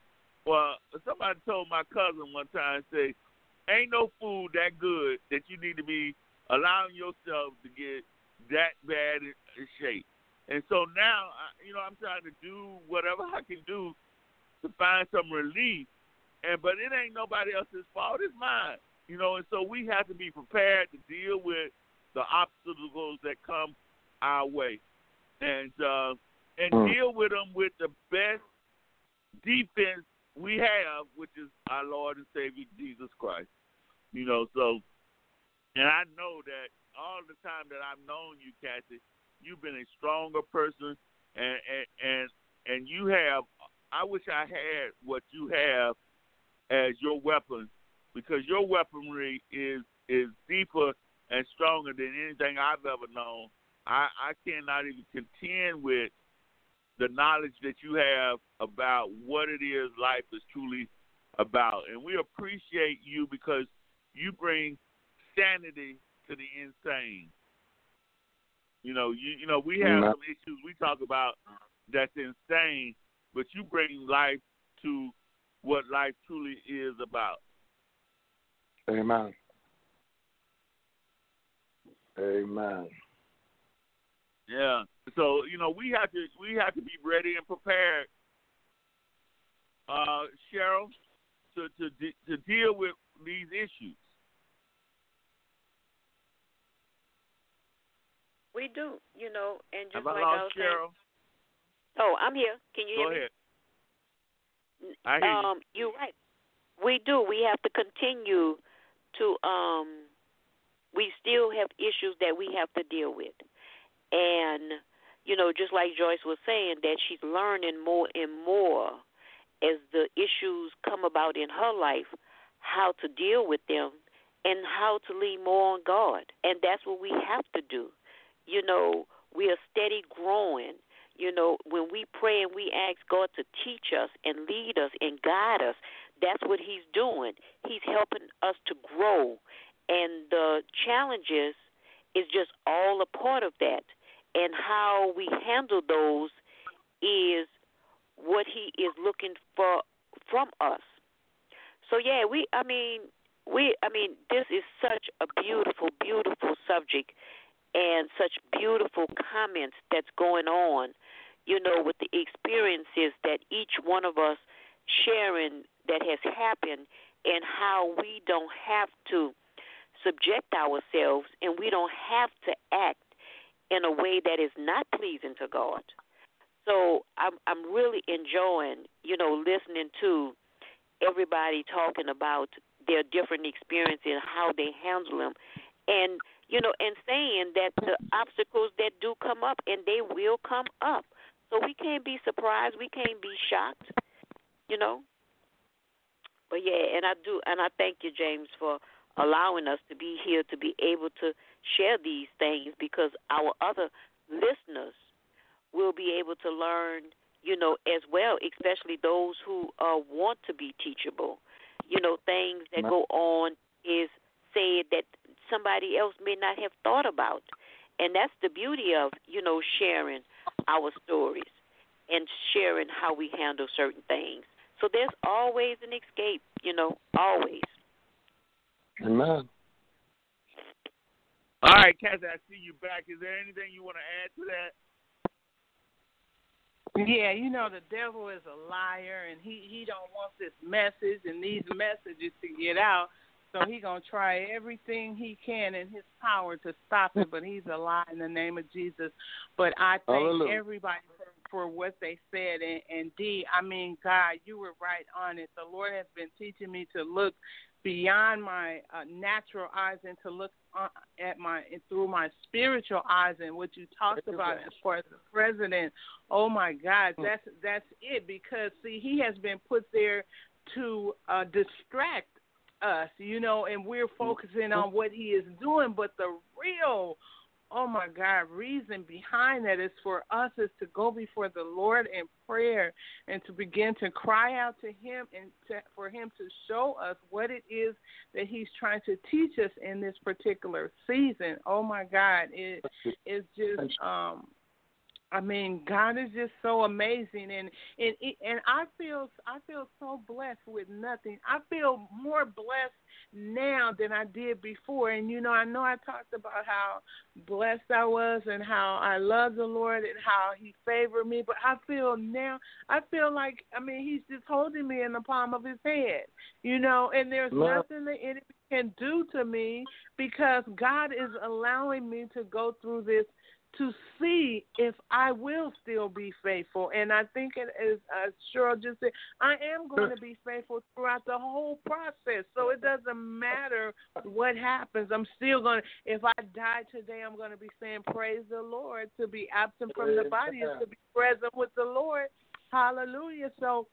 well, somebody told my cousin one time, say, ain't no food that good that you need to be allowing yourself to get that bad in shape. And so now, I, you know, I'm trying to do whatever I can do to find some relief. And but it ain't nobody else's fault; it's mine. You know, and so we have to be prepared to deal with the obstacles that come our way, and uh, and Mm. deal with them with the best defense we have, which is our Lord and Savior Jesus Christ. You know, so and I know that all the time that I've known you, Kathy, you've been a stronger person, and and and, you have. I wish I had what you have as your weapon, because your weaponry is is deeper and stronger than anything I've ever known. I I cannot even contend with the knowledge that you have about what it is life is truly about, and we appreciate you because you bring sanity to the insane. You know, you you know, we have some issues we talk about that's insane, but you bring life to what life truly is about. Amen. Amen. Yeah. So you know, we have to we have to be ready and prepared, uh, Cheryl, to to de- to deal with these issues. We do, you know, and just Have I like I was lost saying. Cheryl? Oh, I'm here. Can you Go hear me? ahead. I hear you. um, you're right. We do. We have to continue to. Um, we still have issues that we have to deal with, and you know, just like Joyce was saying, that she's learning more and more as the issues come about in her life, how to deal with them and how to lean more on God, and that's what we have to do. You know, we are steady growing you know, when we pray and we ask God to teach us and lead us and guide us, that's what He's doing. He's helping us to grow. And the challenges is just all a part of that. And how we handle those is what He is looking for from us. So yeah, we I mean we I mean this is such a beautiful beautiful subject and such beautiful comments that's going on you know, with the experiences that each one of us sharing that has happened and how we don't have to subject ourselves and we don't have to act in a way that is not pleasing to God. So I'm I'm really enjoying, you know, listening to everybody talking about their different experiences and how they handle them and you know and saying that the obstacles that do come up and they will come up so we can't be surprised. We can't be shocked, you know. But yeah, and I do, and I thank you, James, for allowing us to be here to be able to share these things because our other listeners will be able to learn, you know, as well, especially those who uh, want to be teachable. You know, things that go on is said that somebody else may not have thought about. And that's the beauty of, you know, sharing our stories and sharing how we handle certain things. So there's always an escape, you know, always. Amen. All right, Kathy, I see you back. Is there anything you want to add to that? Yeah, you know the devil is a liar, and he he don't want this message and these messages to get out. So he gonna try everything he can in his power to stop it, but he's a lie in the name of Jesus. But I thank Hallelujah. everybody for for what they said. And, and D, I mean, God, you were right on it. The Lord has been teaching me to look beyond my uh, natural eyes and to look uh, at my through my spiritual eyes and what you talked about as far as the president oh my god hmm. that's that's it because see he has been put there to uh distract us you know and we're focusing on what he is doing but the real oh my God, reason behind that is for us is to go before the Lord in prayer and to begin to cry out to Him and to, for Him to show us what it is that He's trying to teach us in this particular season. Oh my God, it is just um I mean, God is just so amazing, and and and I feel I feel so blessed with nothing. I feel more blessed now than I did before. And you know, I know I talked about how blessed I was and how I love the Lord and how He favored me, but I feel now I feel like I mean He's just holding me in the palm of His hand, you know, and there's love. nothing the enemy can do to me because God is allowing me to go through this to see if I will still be faithful. And I think it is uh, Cheryl just said, I am going to be faithful throughout the whole process. So it doesn't matter what happens. I'm still going to, if I die today, I'm going to be saying, Praise the Lord. To be absent from the body is to be present with the Lord. Hallelujah. So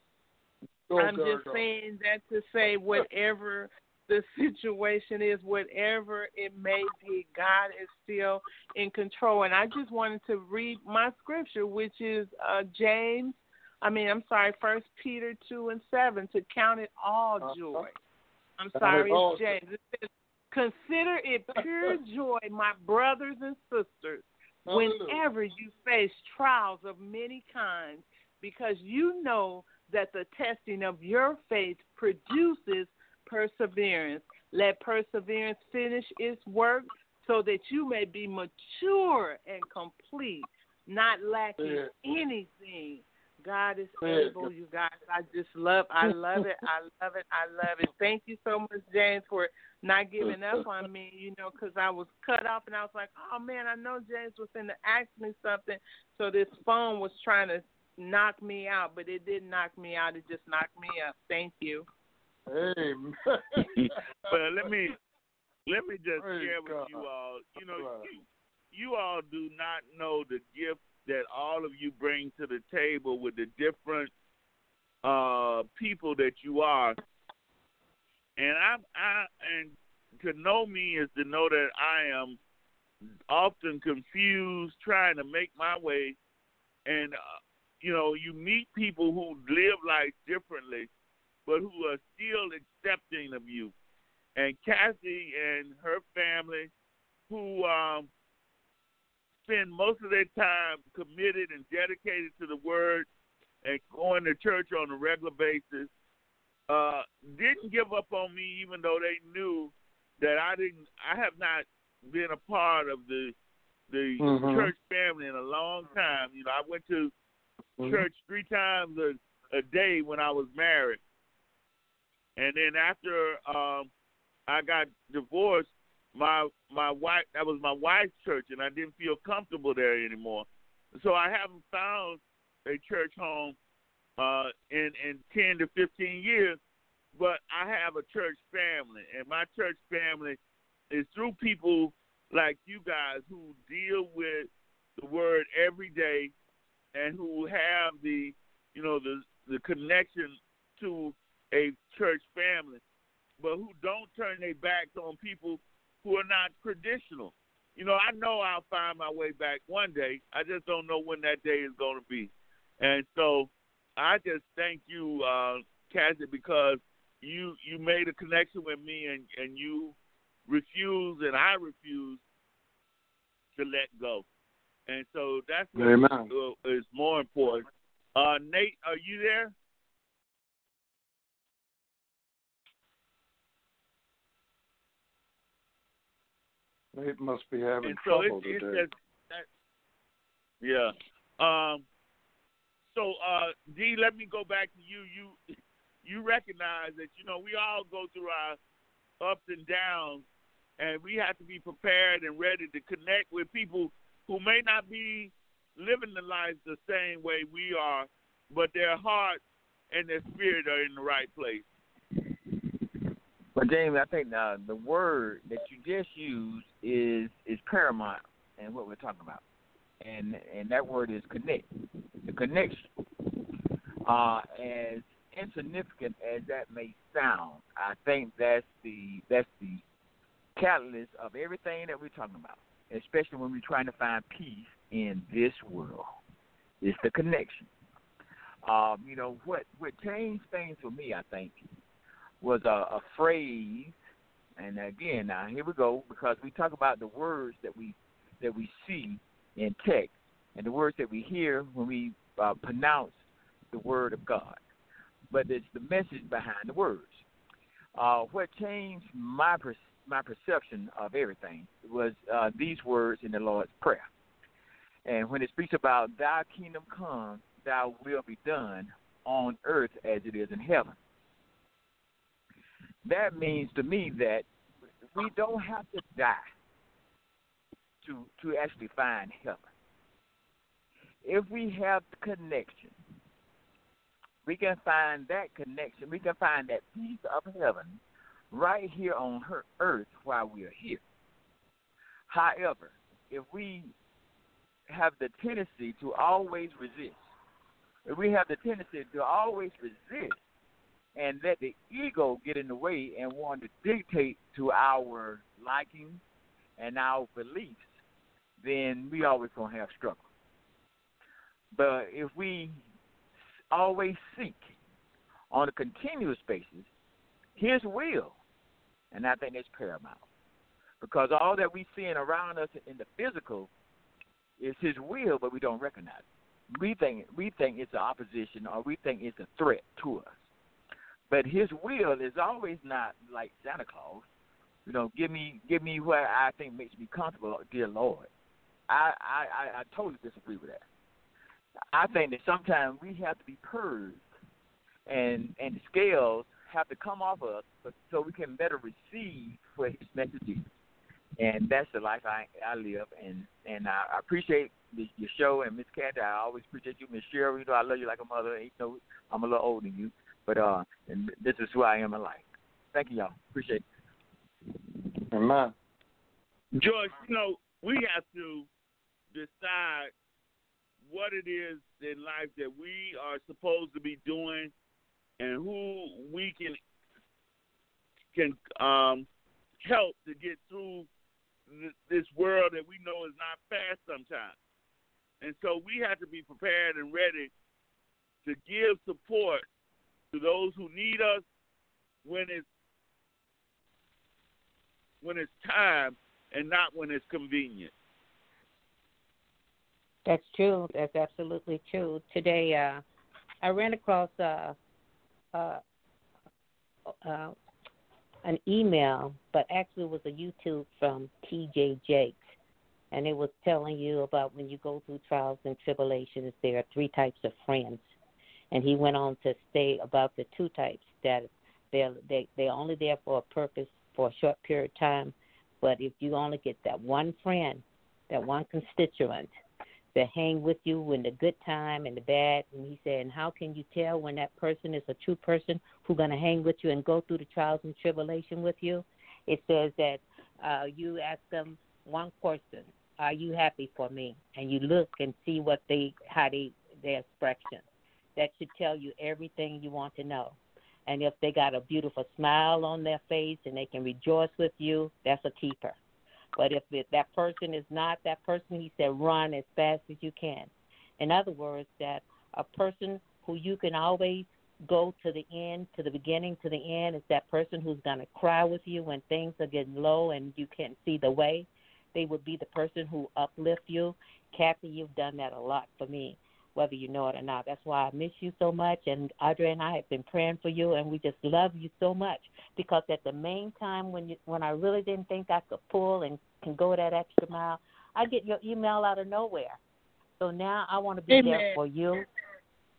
I'm just saying that to say whatever the situation is, whatever it may be, God is still in control. And I just wanted to read my scripture, which is uh, James. I mean, I'm sorry, First Peter two and seven. To count it all uh-huh. joy. I'm sorry, it's James. It says, "Consider it pure [laughs] joy, my brothers and sisters, whenever you face trials of many kinds, because you know that the testing of your faith produces perseverance. Let perseverance finish its work so that you may be mature and complete, not lacking yeah. anything. God is able, you guys. I just love I love it. I love it. I love it. Thank you so much, James, for not giving up [laughs] on me, you know, because I was cut off and I was like, oh, man, I know James was going to ask me something. So this phone was trying to knock me out, but it didn't knock me out. It just knocked me up. Thank you. Amen. [laughs] well, let me let me just Praise share with God. you all. You know, right. you, you all do not know the gift that all of you bring to the table with the different uh, people that you are. And I'm I, and to know me is to know that I am often confused, trying to make my way. And uh, you know, you meet people who live life differently, but who are still accepting of you. And Kathy and her family, who um, spend most of their time committed and dedicated to the Word and going to church on a regular basis, uh, didn't give up on me, even though they knew that I didn't. I have not been a part of the the mm-hmm. church family in a long time. You know, I went to mm-hmm. church three times a, a day when I was married, and then after um, I got divorced, my my wife that was my wife's church, and I didn't feel comfortable there anymore. So I haven't found a church home uh, in in ten to fifteen years, but I have a church family, and my church family is through people like you guys who deal with the word every day, and who have the you know the the connection to a church family, but who don't turn their backs on people who are not traditional. You know, I know I'll find my way back one day. I just don't know when that day is going to be. And so I just thank you, uh, Cassie, because you you made a connection with me and, and you refuse and I refuse to let go. And so that's what is more important. Uh, Nate, are you there? They must be having and so trouble it, today. that, yeah. Um. So, uh, D, let me go back to you. You, you recognize that you know we all go through our ups and downs, and we have to be prepared and ready to connect with people who may not be living the life the same way we are, but their heart and their spirit are in the right place. But James, I think uh, the word that you just used is is paramount in what we're talking about, and and that word is connect, the connection. Uh, as insignificant as that may sound, I think that's the that's the catalyst of everything that we're talking about, especially when we're trying to find peace in this world. It's the connection. Um, you know what what changed things for me, I think, was a, a phrase, and again, now here we go because we talk about the words that we that we see in text and the words that we hear when we uh, pronounce the word of God, but it's the message behind the words. Uh, what changed my per- my perception of everything was uh, these words in the Lord's prayer, and when it speaks about "Thy kingdom come, Thy will be done on earth as it is in heaven." That means to me that we don't have to die to to actually find heaven. If we have connection, we can find that connection. We can find that piece of heaven right here on her earth while we are here. However, if we have the tendency to always resist, if we have the tendency to always resist and let the ego get in the way and want to dictate to our likings and our beliefs, then we always gonna have struggle. But if we always seek on a continuous basis His will, and I think that's paramount, because all that we seeing around us in the physical is His will, but we don't recognize it. We think we think it's opposition, or we think it's a threat to us. But his will is always not like Santa Claus. You know, give me give me what I think makes me comfortable, dear Lord. I I I, I totally disagree with that. I think that sometimes we have to be purged, and and the scales have to come off us, so we can better receive what His message is. And that's the life I I live, and and I, I appreciate the, your show and Miss Candy. I always appreciate you, Miss Cheryl. You know, I love you like a mother. You know, I'm a little older than you. But uh, and this is who I am in life. Thank you, y'all. Appreciate it. Amen. George, you know, we have to decide what it is in life that we are supposed to be doing and who we can can um, help to get through this world that we know is not fast sometimes. And so we have to be prepared and ready to give support to those who need us when it's when it's time and not when it's convenient. That's true. That's absolutely true. Today, uh, I ran across uh, uh, uh, an email, but actually it was a YouTube from T.D. Jakes, and it was telling you about when you go through trials and tribulations, there are three types of friends and he went on to say about the two types that they're they they're only there for a purpose for a short period of time, but if you only get that one friend, that one constituent that hang with you in the good time and the bad, and he said, and how can you tell when that person is a true person who's going to hang with you and go through the trials and tribulation with you? It says that uh, you ask them one question, "Are you happy for me?" and you look and see what they how they their expression that should tell you everything you want to know. And if they got a beautiful smile on their face and they can rejoice with you, that's a keeper. But if it, that person is not that person, he said, run as fast as you can. In other words, that a person who you can always go to the end, to the beginning, to the end, is that person who's going to cry with you when things are getting low and you can't see the way. They would be the person who uplift you. Kathy, you've done that a lot for me whether you know it or not. That's why I miss you so much. And Audrey and I have been praying for you, and we just love you so much because at the main time when you when I really didn't think I could pull and can go that extra mile, I get your email out of nowhere. So now I want to be Amen. there for you,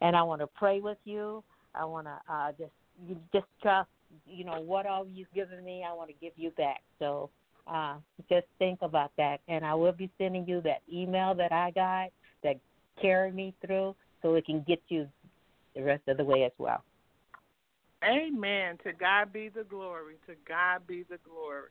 and I want to pray with you. I want to uh, just you just trust. You know what all you've given me, I want to give you back. So uh, just think about that, and I will be sending you that email that I got that carry me through so it can get you the rest of the way as well. Amen. To God be the glory. To God be the glory.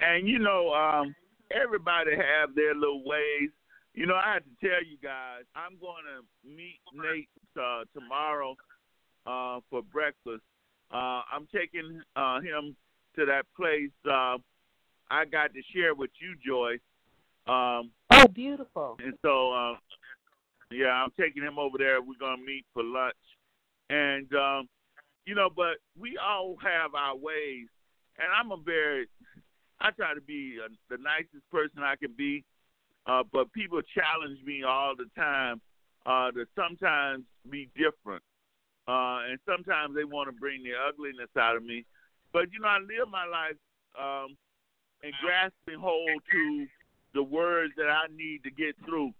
And you know, um, everybody have their little ways. You know, I have to tell you guys, I'm going to meet Nate uh, tomorrow uh, for breakfast. Uh, I'm taking uh, him to that place uh, I got to share with you, Joy. Um, oh, beautiful! And so, uh, yeah, I'm taking him over there. We're gonna meet for lunch, and um, you know, but we all have our ways, and I'm a very, I try to be a, the nicest person I can be, uh, but people challenge me all the time uh, to sometimes be different, uh, and sometimes they want to bring the ugliness out of me. But you know, I live my life um, and grasping hold to the words that I need to get through.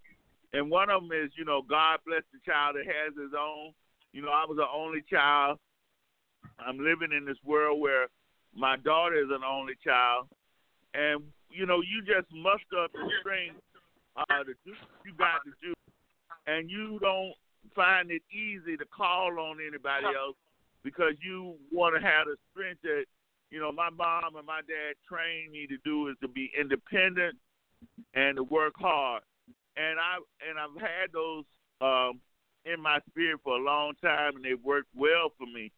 And one of them is, you know, God bless the child that has his own. You know, I was an only child. I'm living in this world where my daughter is an only child, and you know, you just muster up the strength uh, to do what you got to do, and you don't find it easy to call on anybody else because you want to have the strength that you know my mom and my dad trained me to do is to be independent and to work hard. And I and I've had those um, in my spirit for a long time, and they've worked well for me.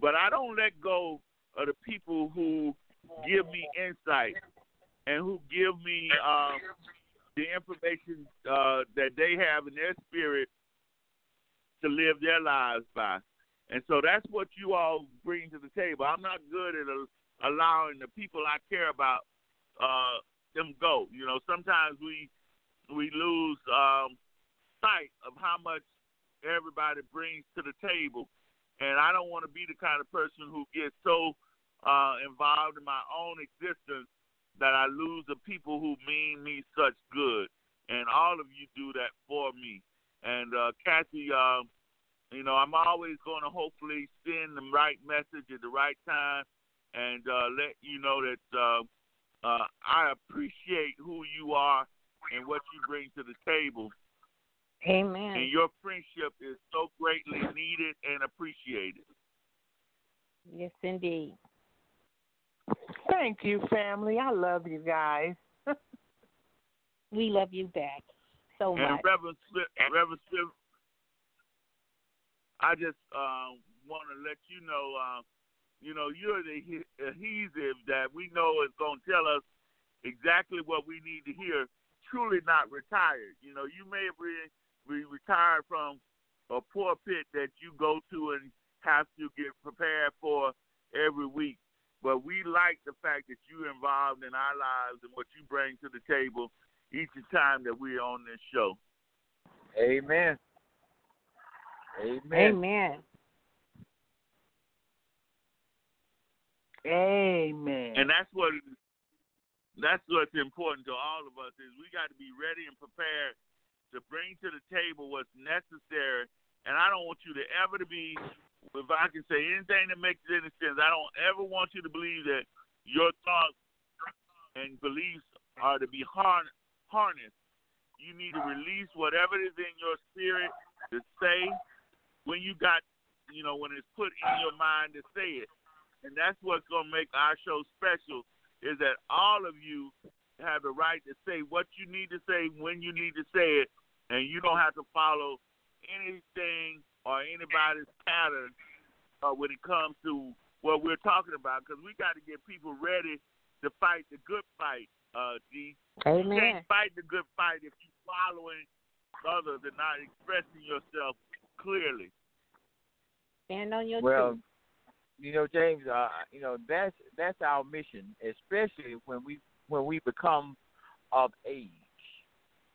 But I don't let go of the people who give me insight and who give me um, the information uh, that they have in their spirit to live their lives by. And so that's what you all bring to the table. I'm not good at allowing the people I care about uh, them go. You know, sometimes we we lose um, sight of how much everybody brings to the table, and I don't want to be the kind of person who gets so uh, involved in my own existence that I lose the people who mean me such good. And all of you do that for me. And uh, Kathy, uh, you know, I'm always going to hopefully send the right message at the right time and uh, let you know that uh, I appreciate who you are and what you bring to the table. Amen. And your friendship is so greatly needed and appreciated. Yes, indeed. Thank you, family. I love you guys. [laughs] we love you back so and much. Reverend Smith, Reverend Smith, I just uh, want to let you know. Uh, you know, you're the adhesive that we know is going to tell us exactly what we need to hear. Truly not retired. You know, you may be, be retired from a pulpit that you go to and have to get prepared for every week. But we like the fact that you're involved in our lives and what you bring to the table each time that we're on this show. Amen. Amen. Amen. Amen. And that's what that's what's important to all of us is we got to be ready and prepared to bring to the table what's necessary. And I don't want you to ever to be, if I can say anything that makes any sense, I don't ever want you to believe that your thoughts and beliefs are to be harnessed. You need to release whatever is in your spirit to say when you got, you know, when it's put in your mind to say it and that's what's gonna make our show special is that all of you have the right to say what you need to say when you need to say it, and you don't have to follow anything or anybody's pattern uh, when it comes to what we're talking about. Because we got to get people ready to fight the good fight. Uh, G. Amen. You can't fight the good fight if you're following others and not expressing yourself clearly. Stand on your well, truth you know, James, uh, you know that's that's our mission, especially when we when we become of age.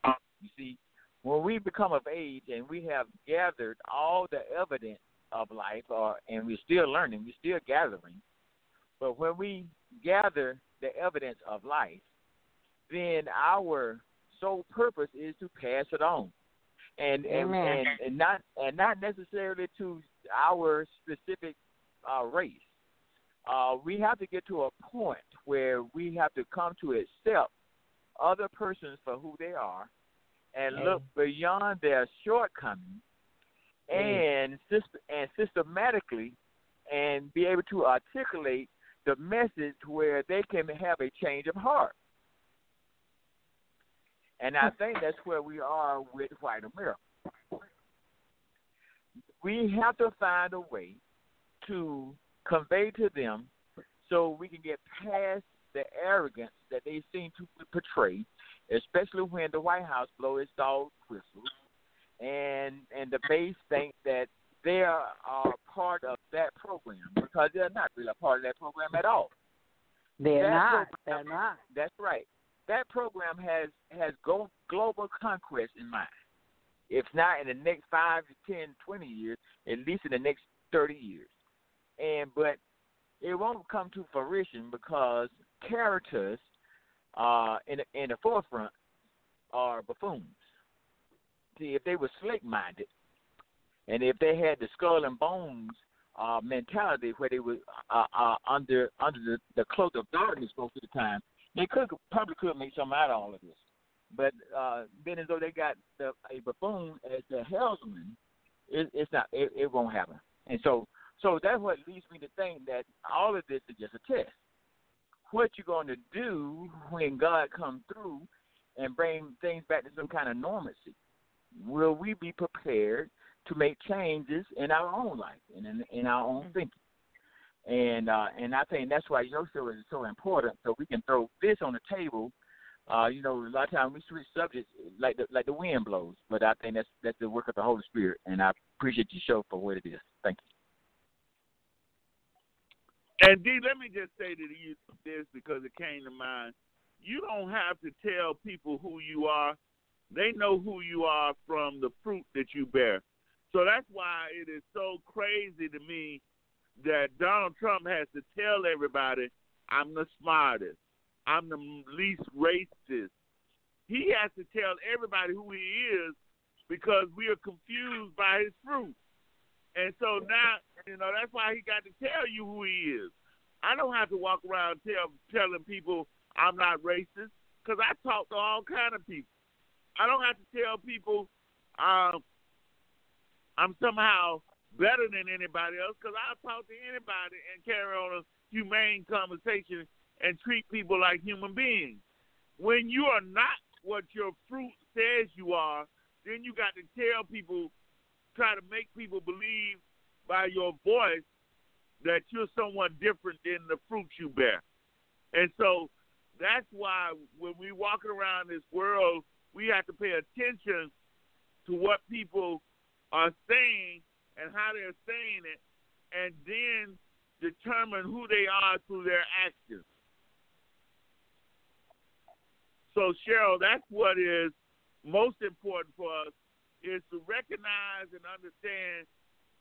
You see, when we become of age and we have gathered all the evidence of life, or and we're still learning, we're still gathering. But when we gather the evidence of life, then our sole purpose is to pass it on, and and, and, and not and not necessarily to our specific uh, race. Uh, we have to get to a point where we have to come to accept other persons for who they are and look beyond their shortcomings and syst- and systematically and be able to articulate the message where they can have a change of heart. And I think that's where we are with white America. We have to find a way to convey to them so we can get past the arrogance that they seem to portray, especially when the White House blows its dog whistles and and the base think that they are part of that program because they're not really a part of that program at all. They're That not. program- They're not. That's right. That program has has go, global conquest in mind. If not in the next five to ten, twenty years, at least in the next thirty years. And but it won't come to fruition because characters uh, in the, in the forefront are buffoons. See, if they were slick minded, and if they had the skull and bones uh, mentality where they were uh, uh, under under the, the cloak of darkness most of the time, they could probably could make something out of all of this. But uh, being as though they got the, a buffoon as the helmsman, it, it's not. It, it won't happen. And so, so that's what leads me to think that all of this is just a test. What you're going to do when God comes through and bring things back to some kind of normalcy? Will we be prepared to make changes in our own life and in, in our own thinking? And uh, and I think that's why your show is so important, so we can throw this on the table. Uh, you know, a lot of times we switch subjects like the like the wind blows, but I think that's that's the work of the Holy Spirit, and I appreciate your show for what it is. Thank you. And D, let me just say to you this because it came to mind. You don't have to tell people who you are. They know who you are from the fruit that you bear. So that's why it is so crazy to me that Donald Trump has to tell everybody, I'm the smartest. I'm the least racist. He has to tell everybody who he is because we are confused by his fruit. And so now, you know, that's why he got to tell you who he is. I don't have to walk around tell, telling people I'm not racist because I talk to all kind of people. I don't have to tell people um, I'm somehow better than anybody else because I'll talk to anybody and carry on a humane conversation and treat people like human beings. When you are not what your fruit says you are, then you got to tell people, try to make people believe by your voice that you're someone different than the fruit you bear. And so that's why when we walking around this world, we have to pay attention to what people are saying and how they're saying it, and then determine who they are through their actions. So, Cheryl, that's what is most important for us is to recognize and understand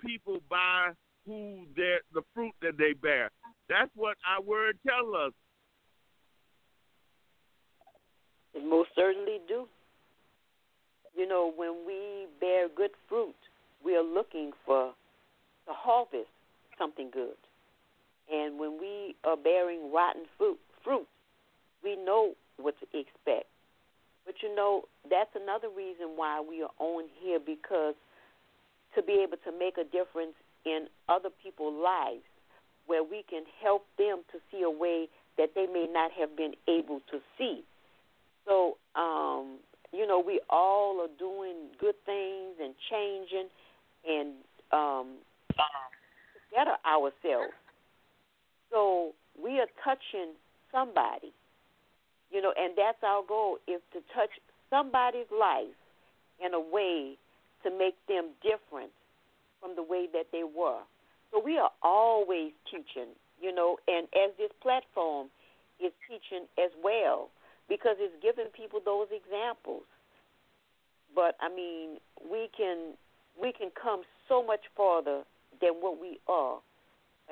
people by who their the fruit that they bear. That's what our word tells us. It most certainly do. You know, when we bear good fruit, we are looking for to harvest something good. And when we are bearing rotten fruit, fruit, we know what to expect. But you know, that's another reason why we are on here because to be able to make a difference in other people's lives where we can help them to see a way that they may not have been able to see. So, um, you know, we all are doing good things and changing and um, better ourselves. So we are touching somebody, you know, and that's our goal is to touch somebody's life in a way to make them different from the way that they were. So we are always teaching, you know, and as this platform is teaching as well because it's giving people those examples. But I mean, we can we can come so much farther than what we are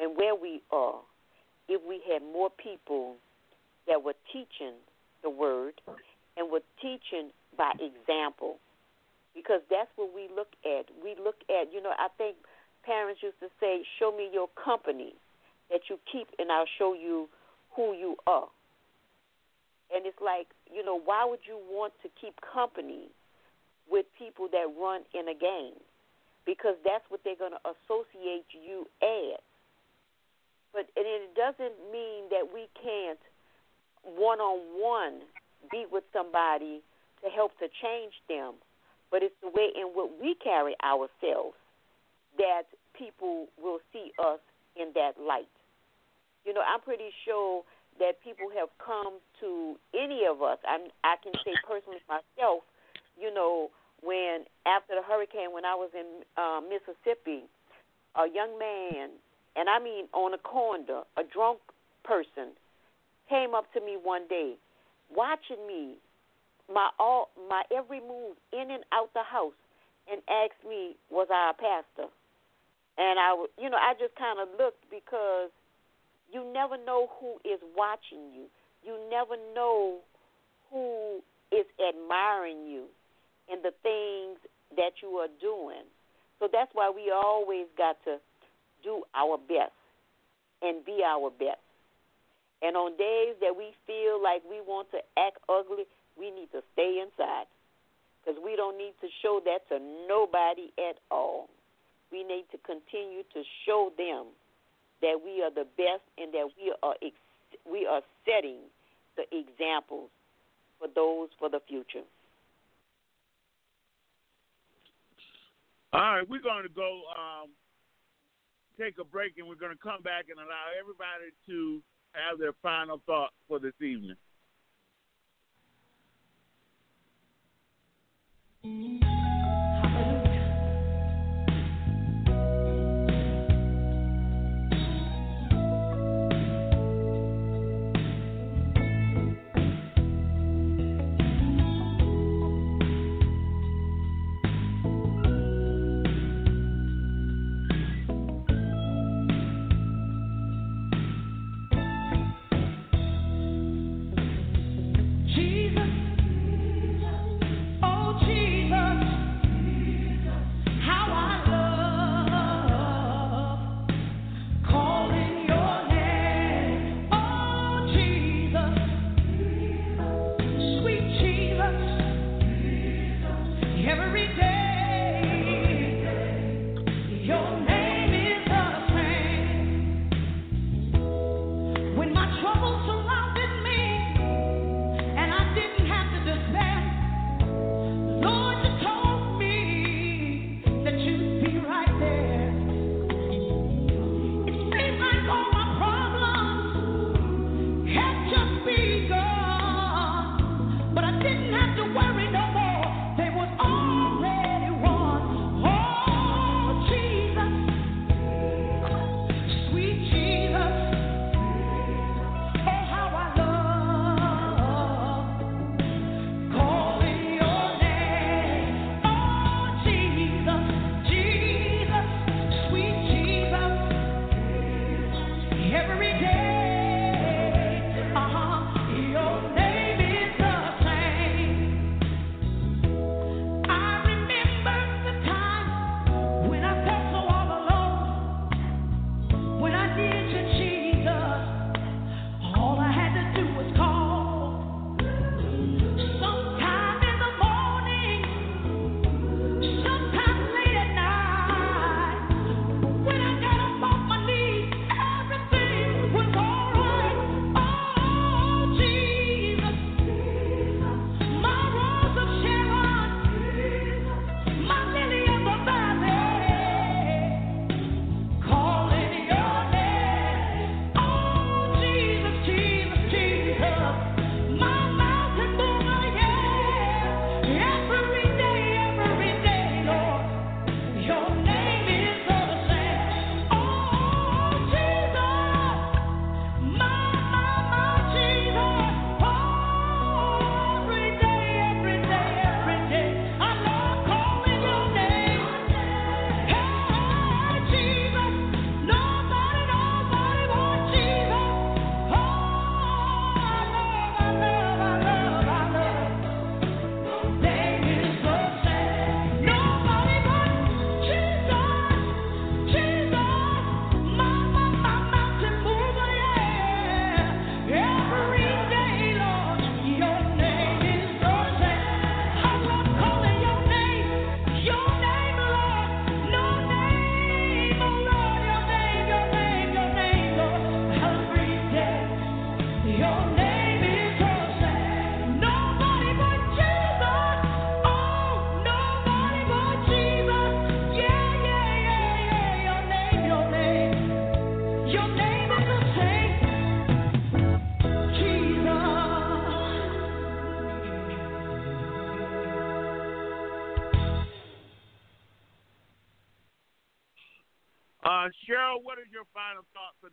and where we are if we had more people that were teaching the word and were teaching by example. Because that's what we look at. We look at, you know, I think parents used to say, Show me your company that you keep, and I'll show you who you are. And it's like, you know, why would you want to keep company with people that run in a game? Because that's what they're going to associate you as. But and it doesn't mean that we can't one on one be with somebody to help to change them, but it's the way in which we carry ourselves that people will see us in that light. You know, I'm pretty sure that people have come to any of us. I'm, I can say personally myself, you know, when after the hurricane, when I was in uh, Mississippi, a young man, and I mean on a corner, a drunk person, came up to me one day, watching me, my all, my every move in and out the house, and asked me, "Was I a pastor?" And I, you know, I just kind of looked because you never know who is watching you. You never know who is admiring you and the things that you are doing. So that's why we always got to do our best and be our best. And on days that we feel like we want to act ugly, we need to stay inside because we don't need to show that to nobody at all. We need to continue to show them that we are the best and that we are ex- we are setting the examples for those for the future. All right, we're going to go um, take a break, and we're going to come back and allow everybody to have their final thought for this evening.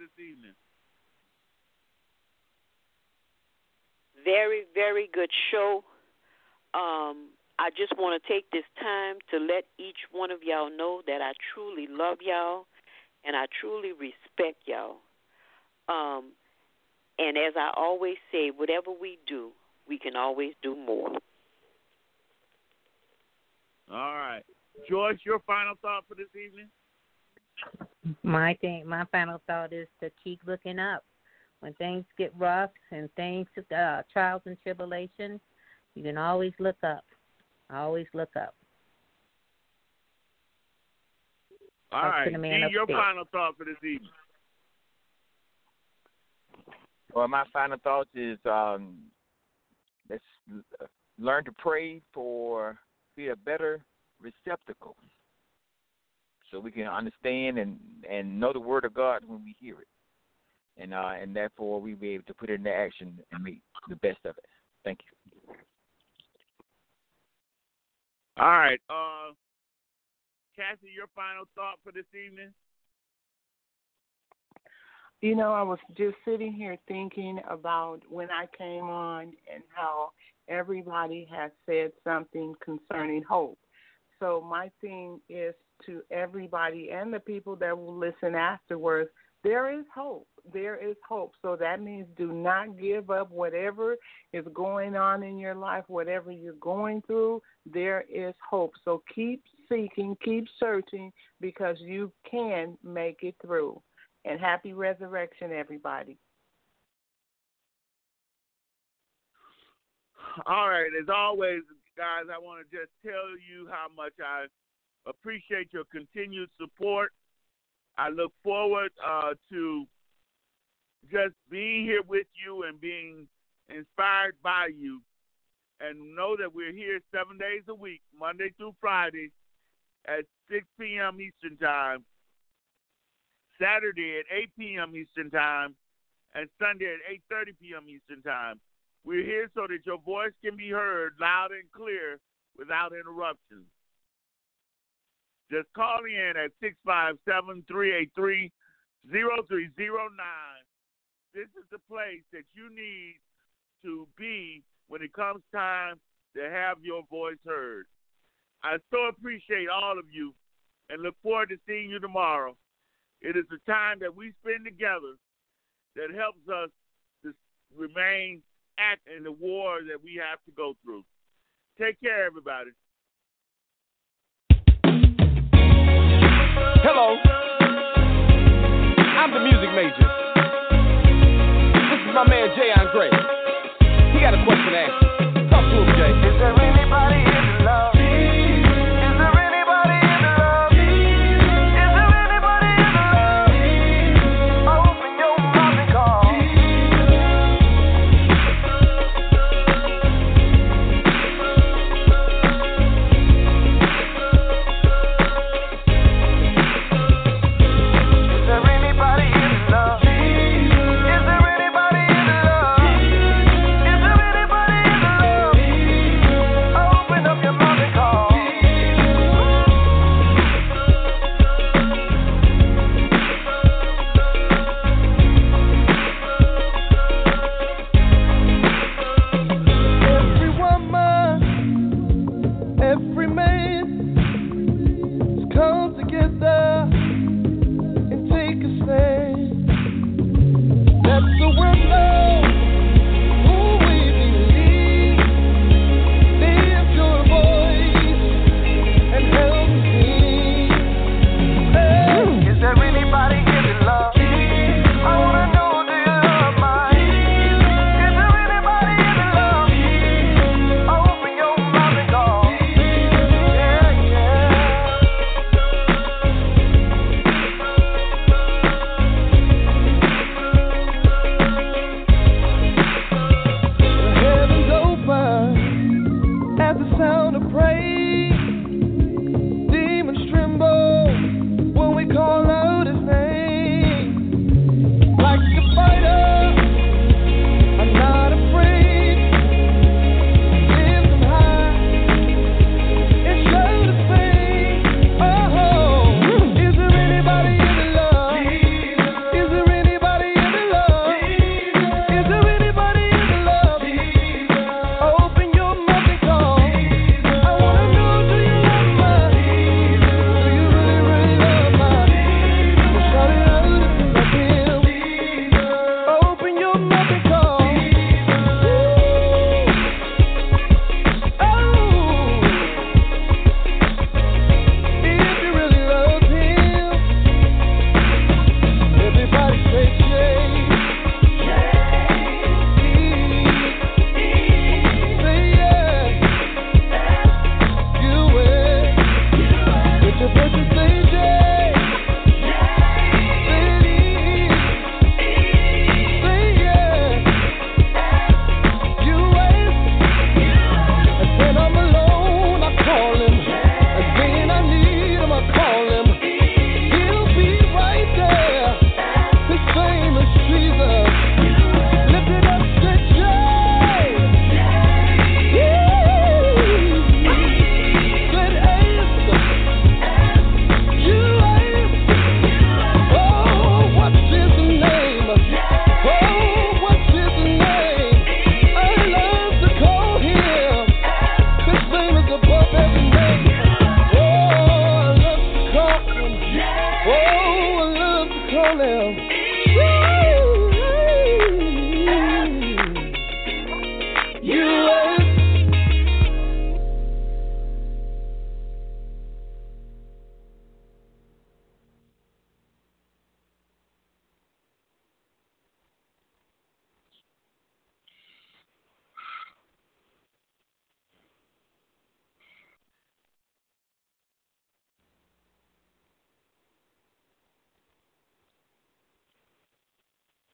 This evening? Very, very good show. Um, I just want to take this time to let each one of y'all know that I truly love y'all and I truly respect y'all. Um, and as I always say, whatever we do, we can always do more. All right. Joyce, your final thought for this evening? My thing, my final thought is to keep looking up. When things get rough and things, uh, trials and tribulations, you can always look up. Always look up. All Up right. to the man Dee, your upstairs. final thought for this evening? Well, my final thoughts is um, let's learn to pray for be a better receptacle, so we can understand and and know the word of God when we hear it, and uh, and therefore we be able to put it into action and make the best of it. Thank you. All right. Uh, Cassie, your final thought for this evening? You know, I was just sitting here thinking about when I came on and how everybody has said something concerning hope. So my thing is to everybody and the people that will listen afterwards, there is hope. There is hope. So that means do not give up whatever is going on in your life, whatever you're going through, there is hope. So keep seeking, keep searching because you can make it through. And happy resurrection, everybody. All right. As always, guys, I want to just tell you how much I appreciate your continued support. I look forward uh, to just being here with you and being inspired by you. And know that we're here seven days a week, Monday through Friday, at 6 p.m. Eastern Time, Saturday at 8 p.m. Eastern Time, and Sunday at 8:30 p.m. Eastern Time. We're here so that your voice can be heard loud and clear without interruptions. Just call in at 657-383-0309. This is the place that you need to be when it comes time to have your voice heard. I so appreciate all of you and look forward to seeing you tomorrow. It is the time that we spend together that helps us to remain at in the war that we have to go through. Take care, everybody. Hello. I'm the music major. This is my man Jay Andre. He got a question to ask you.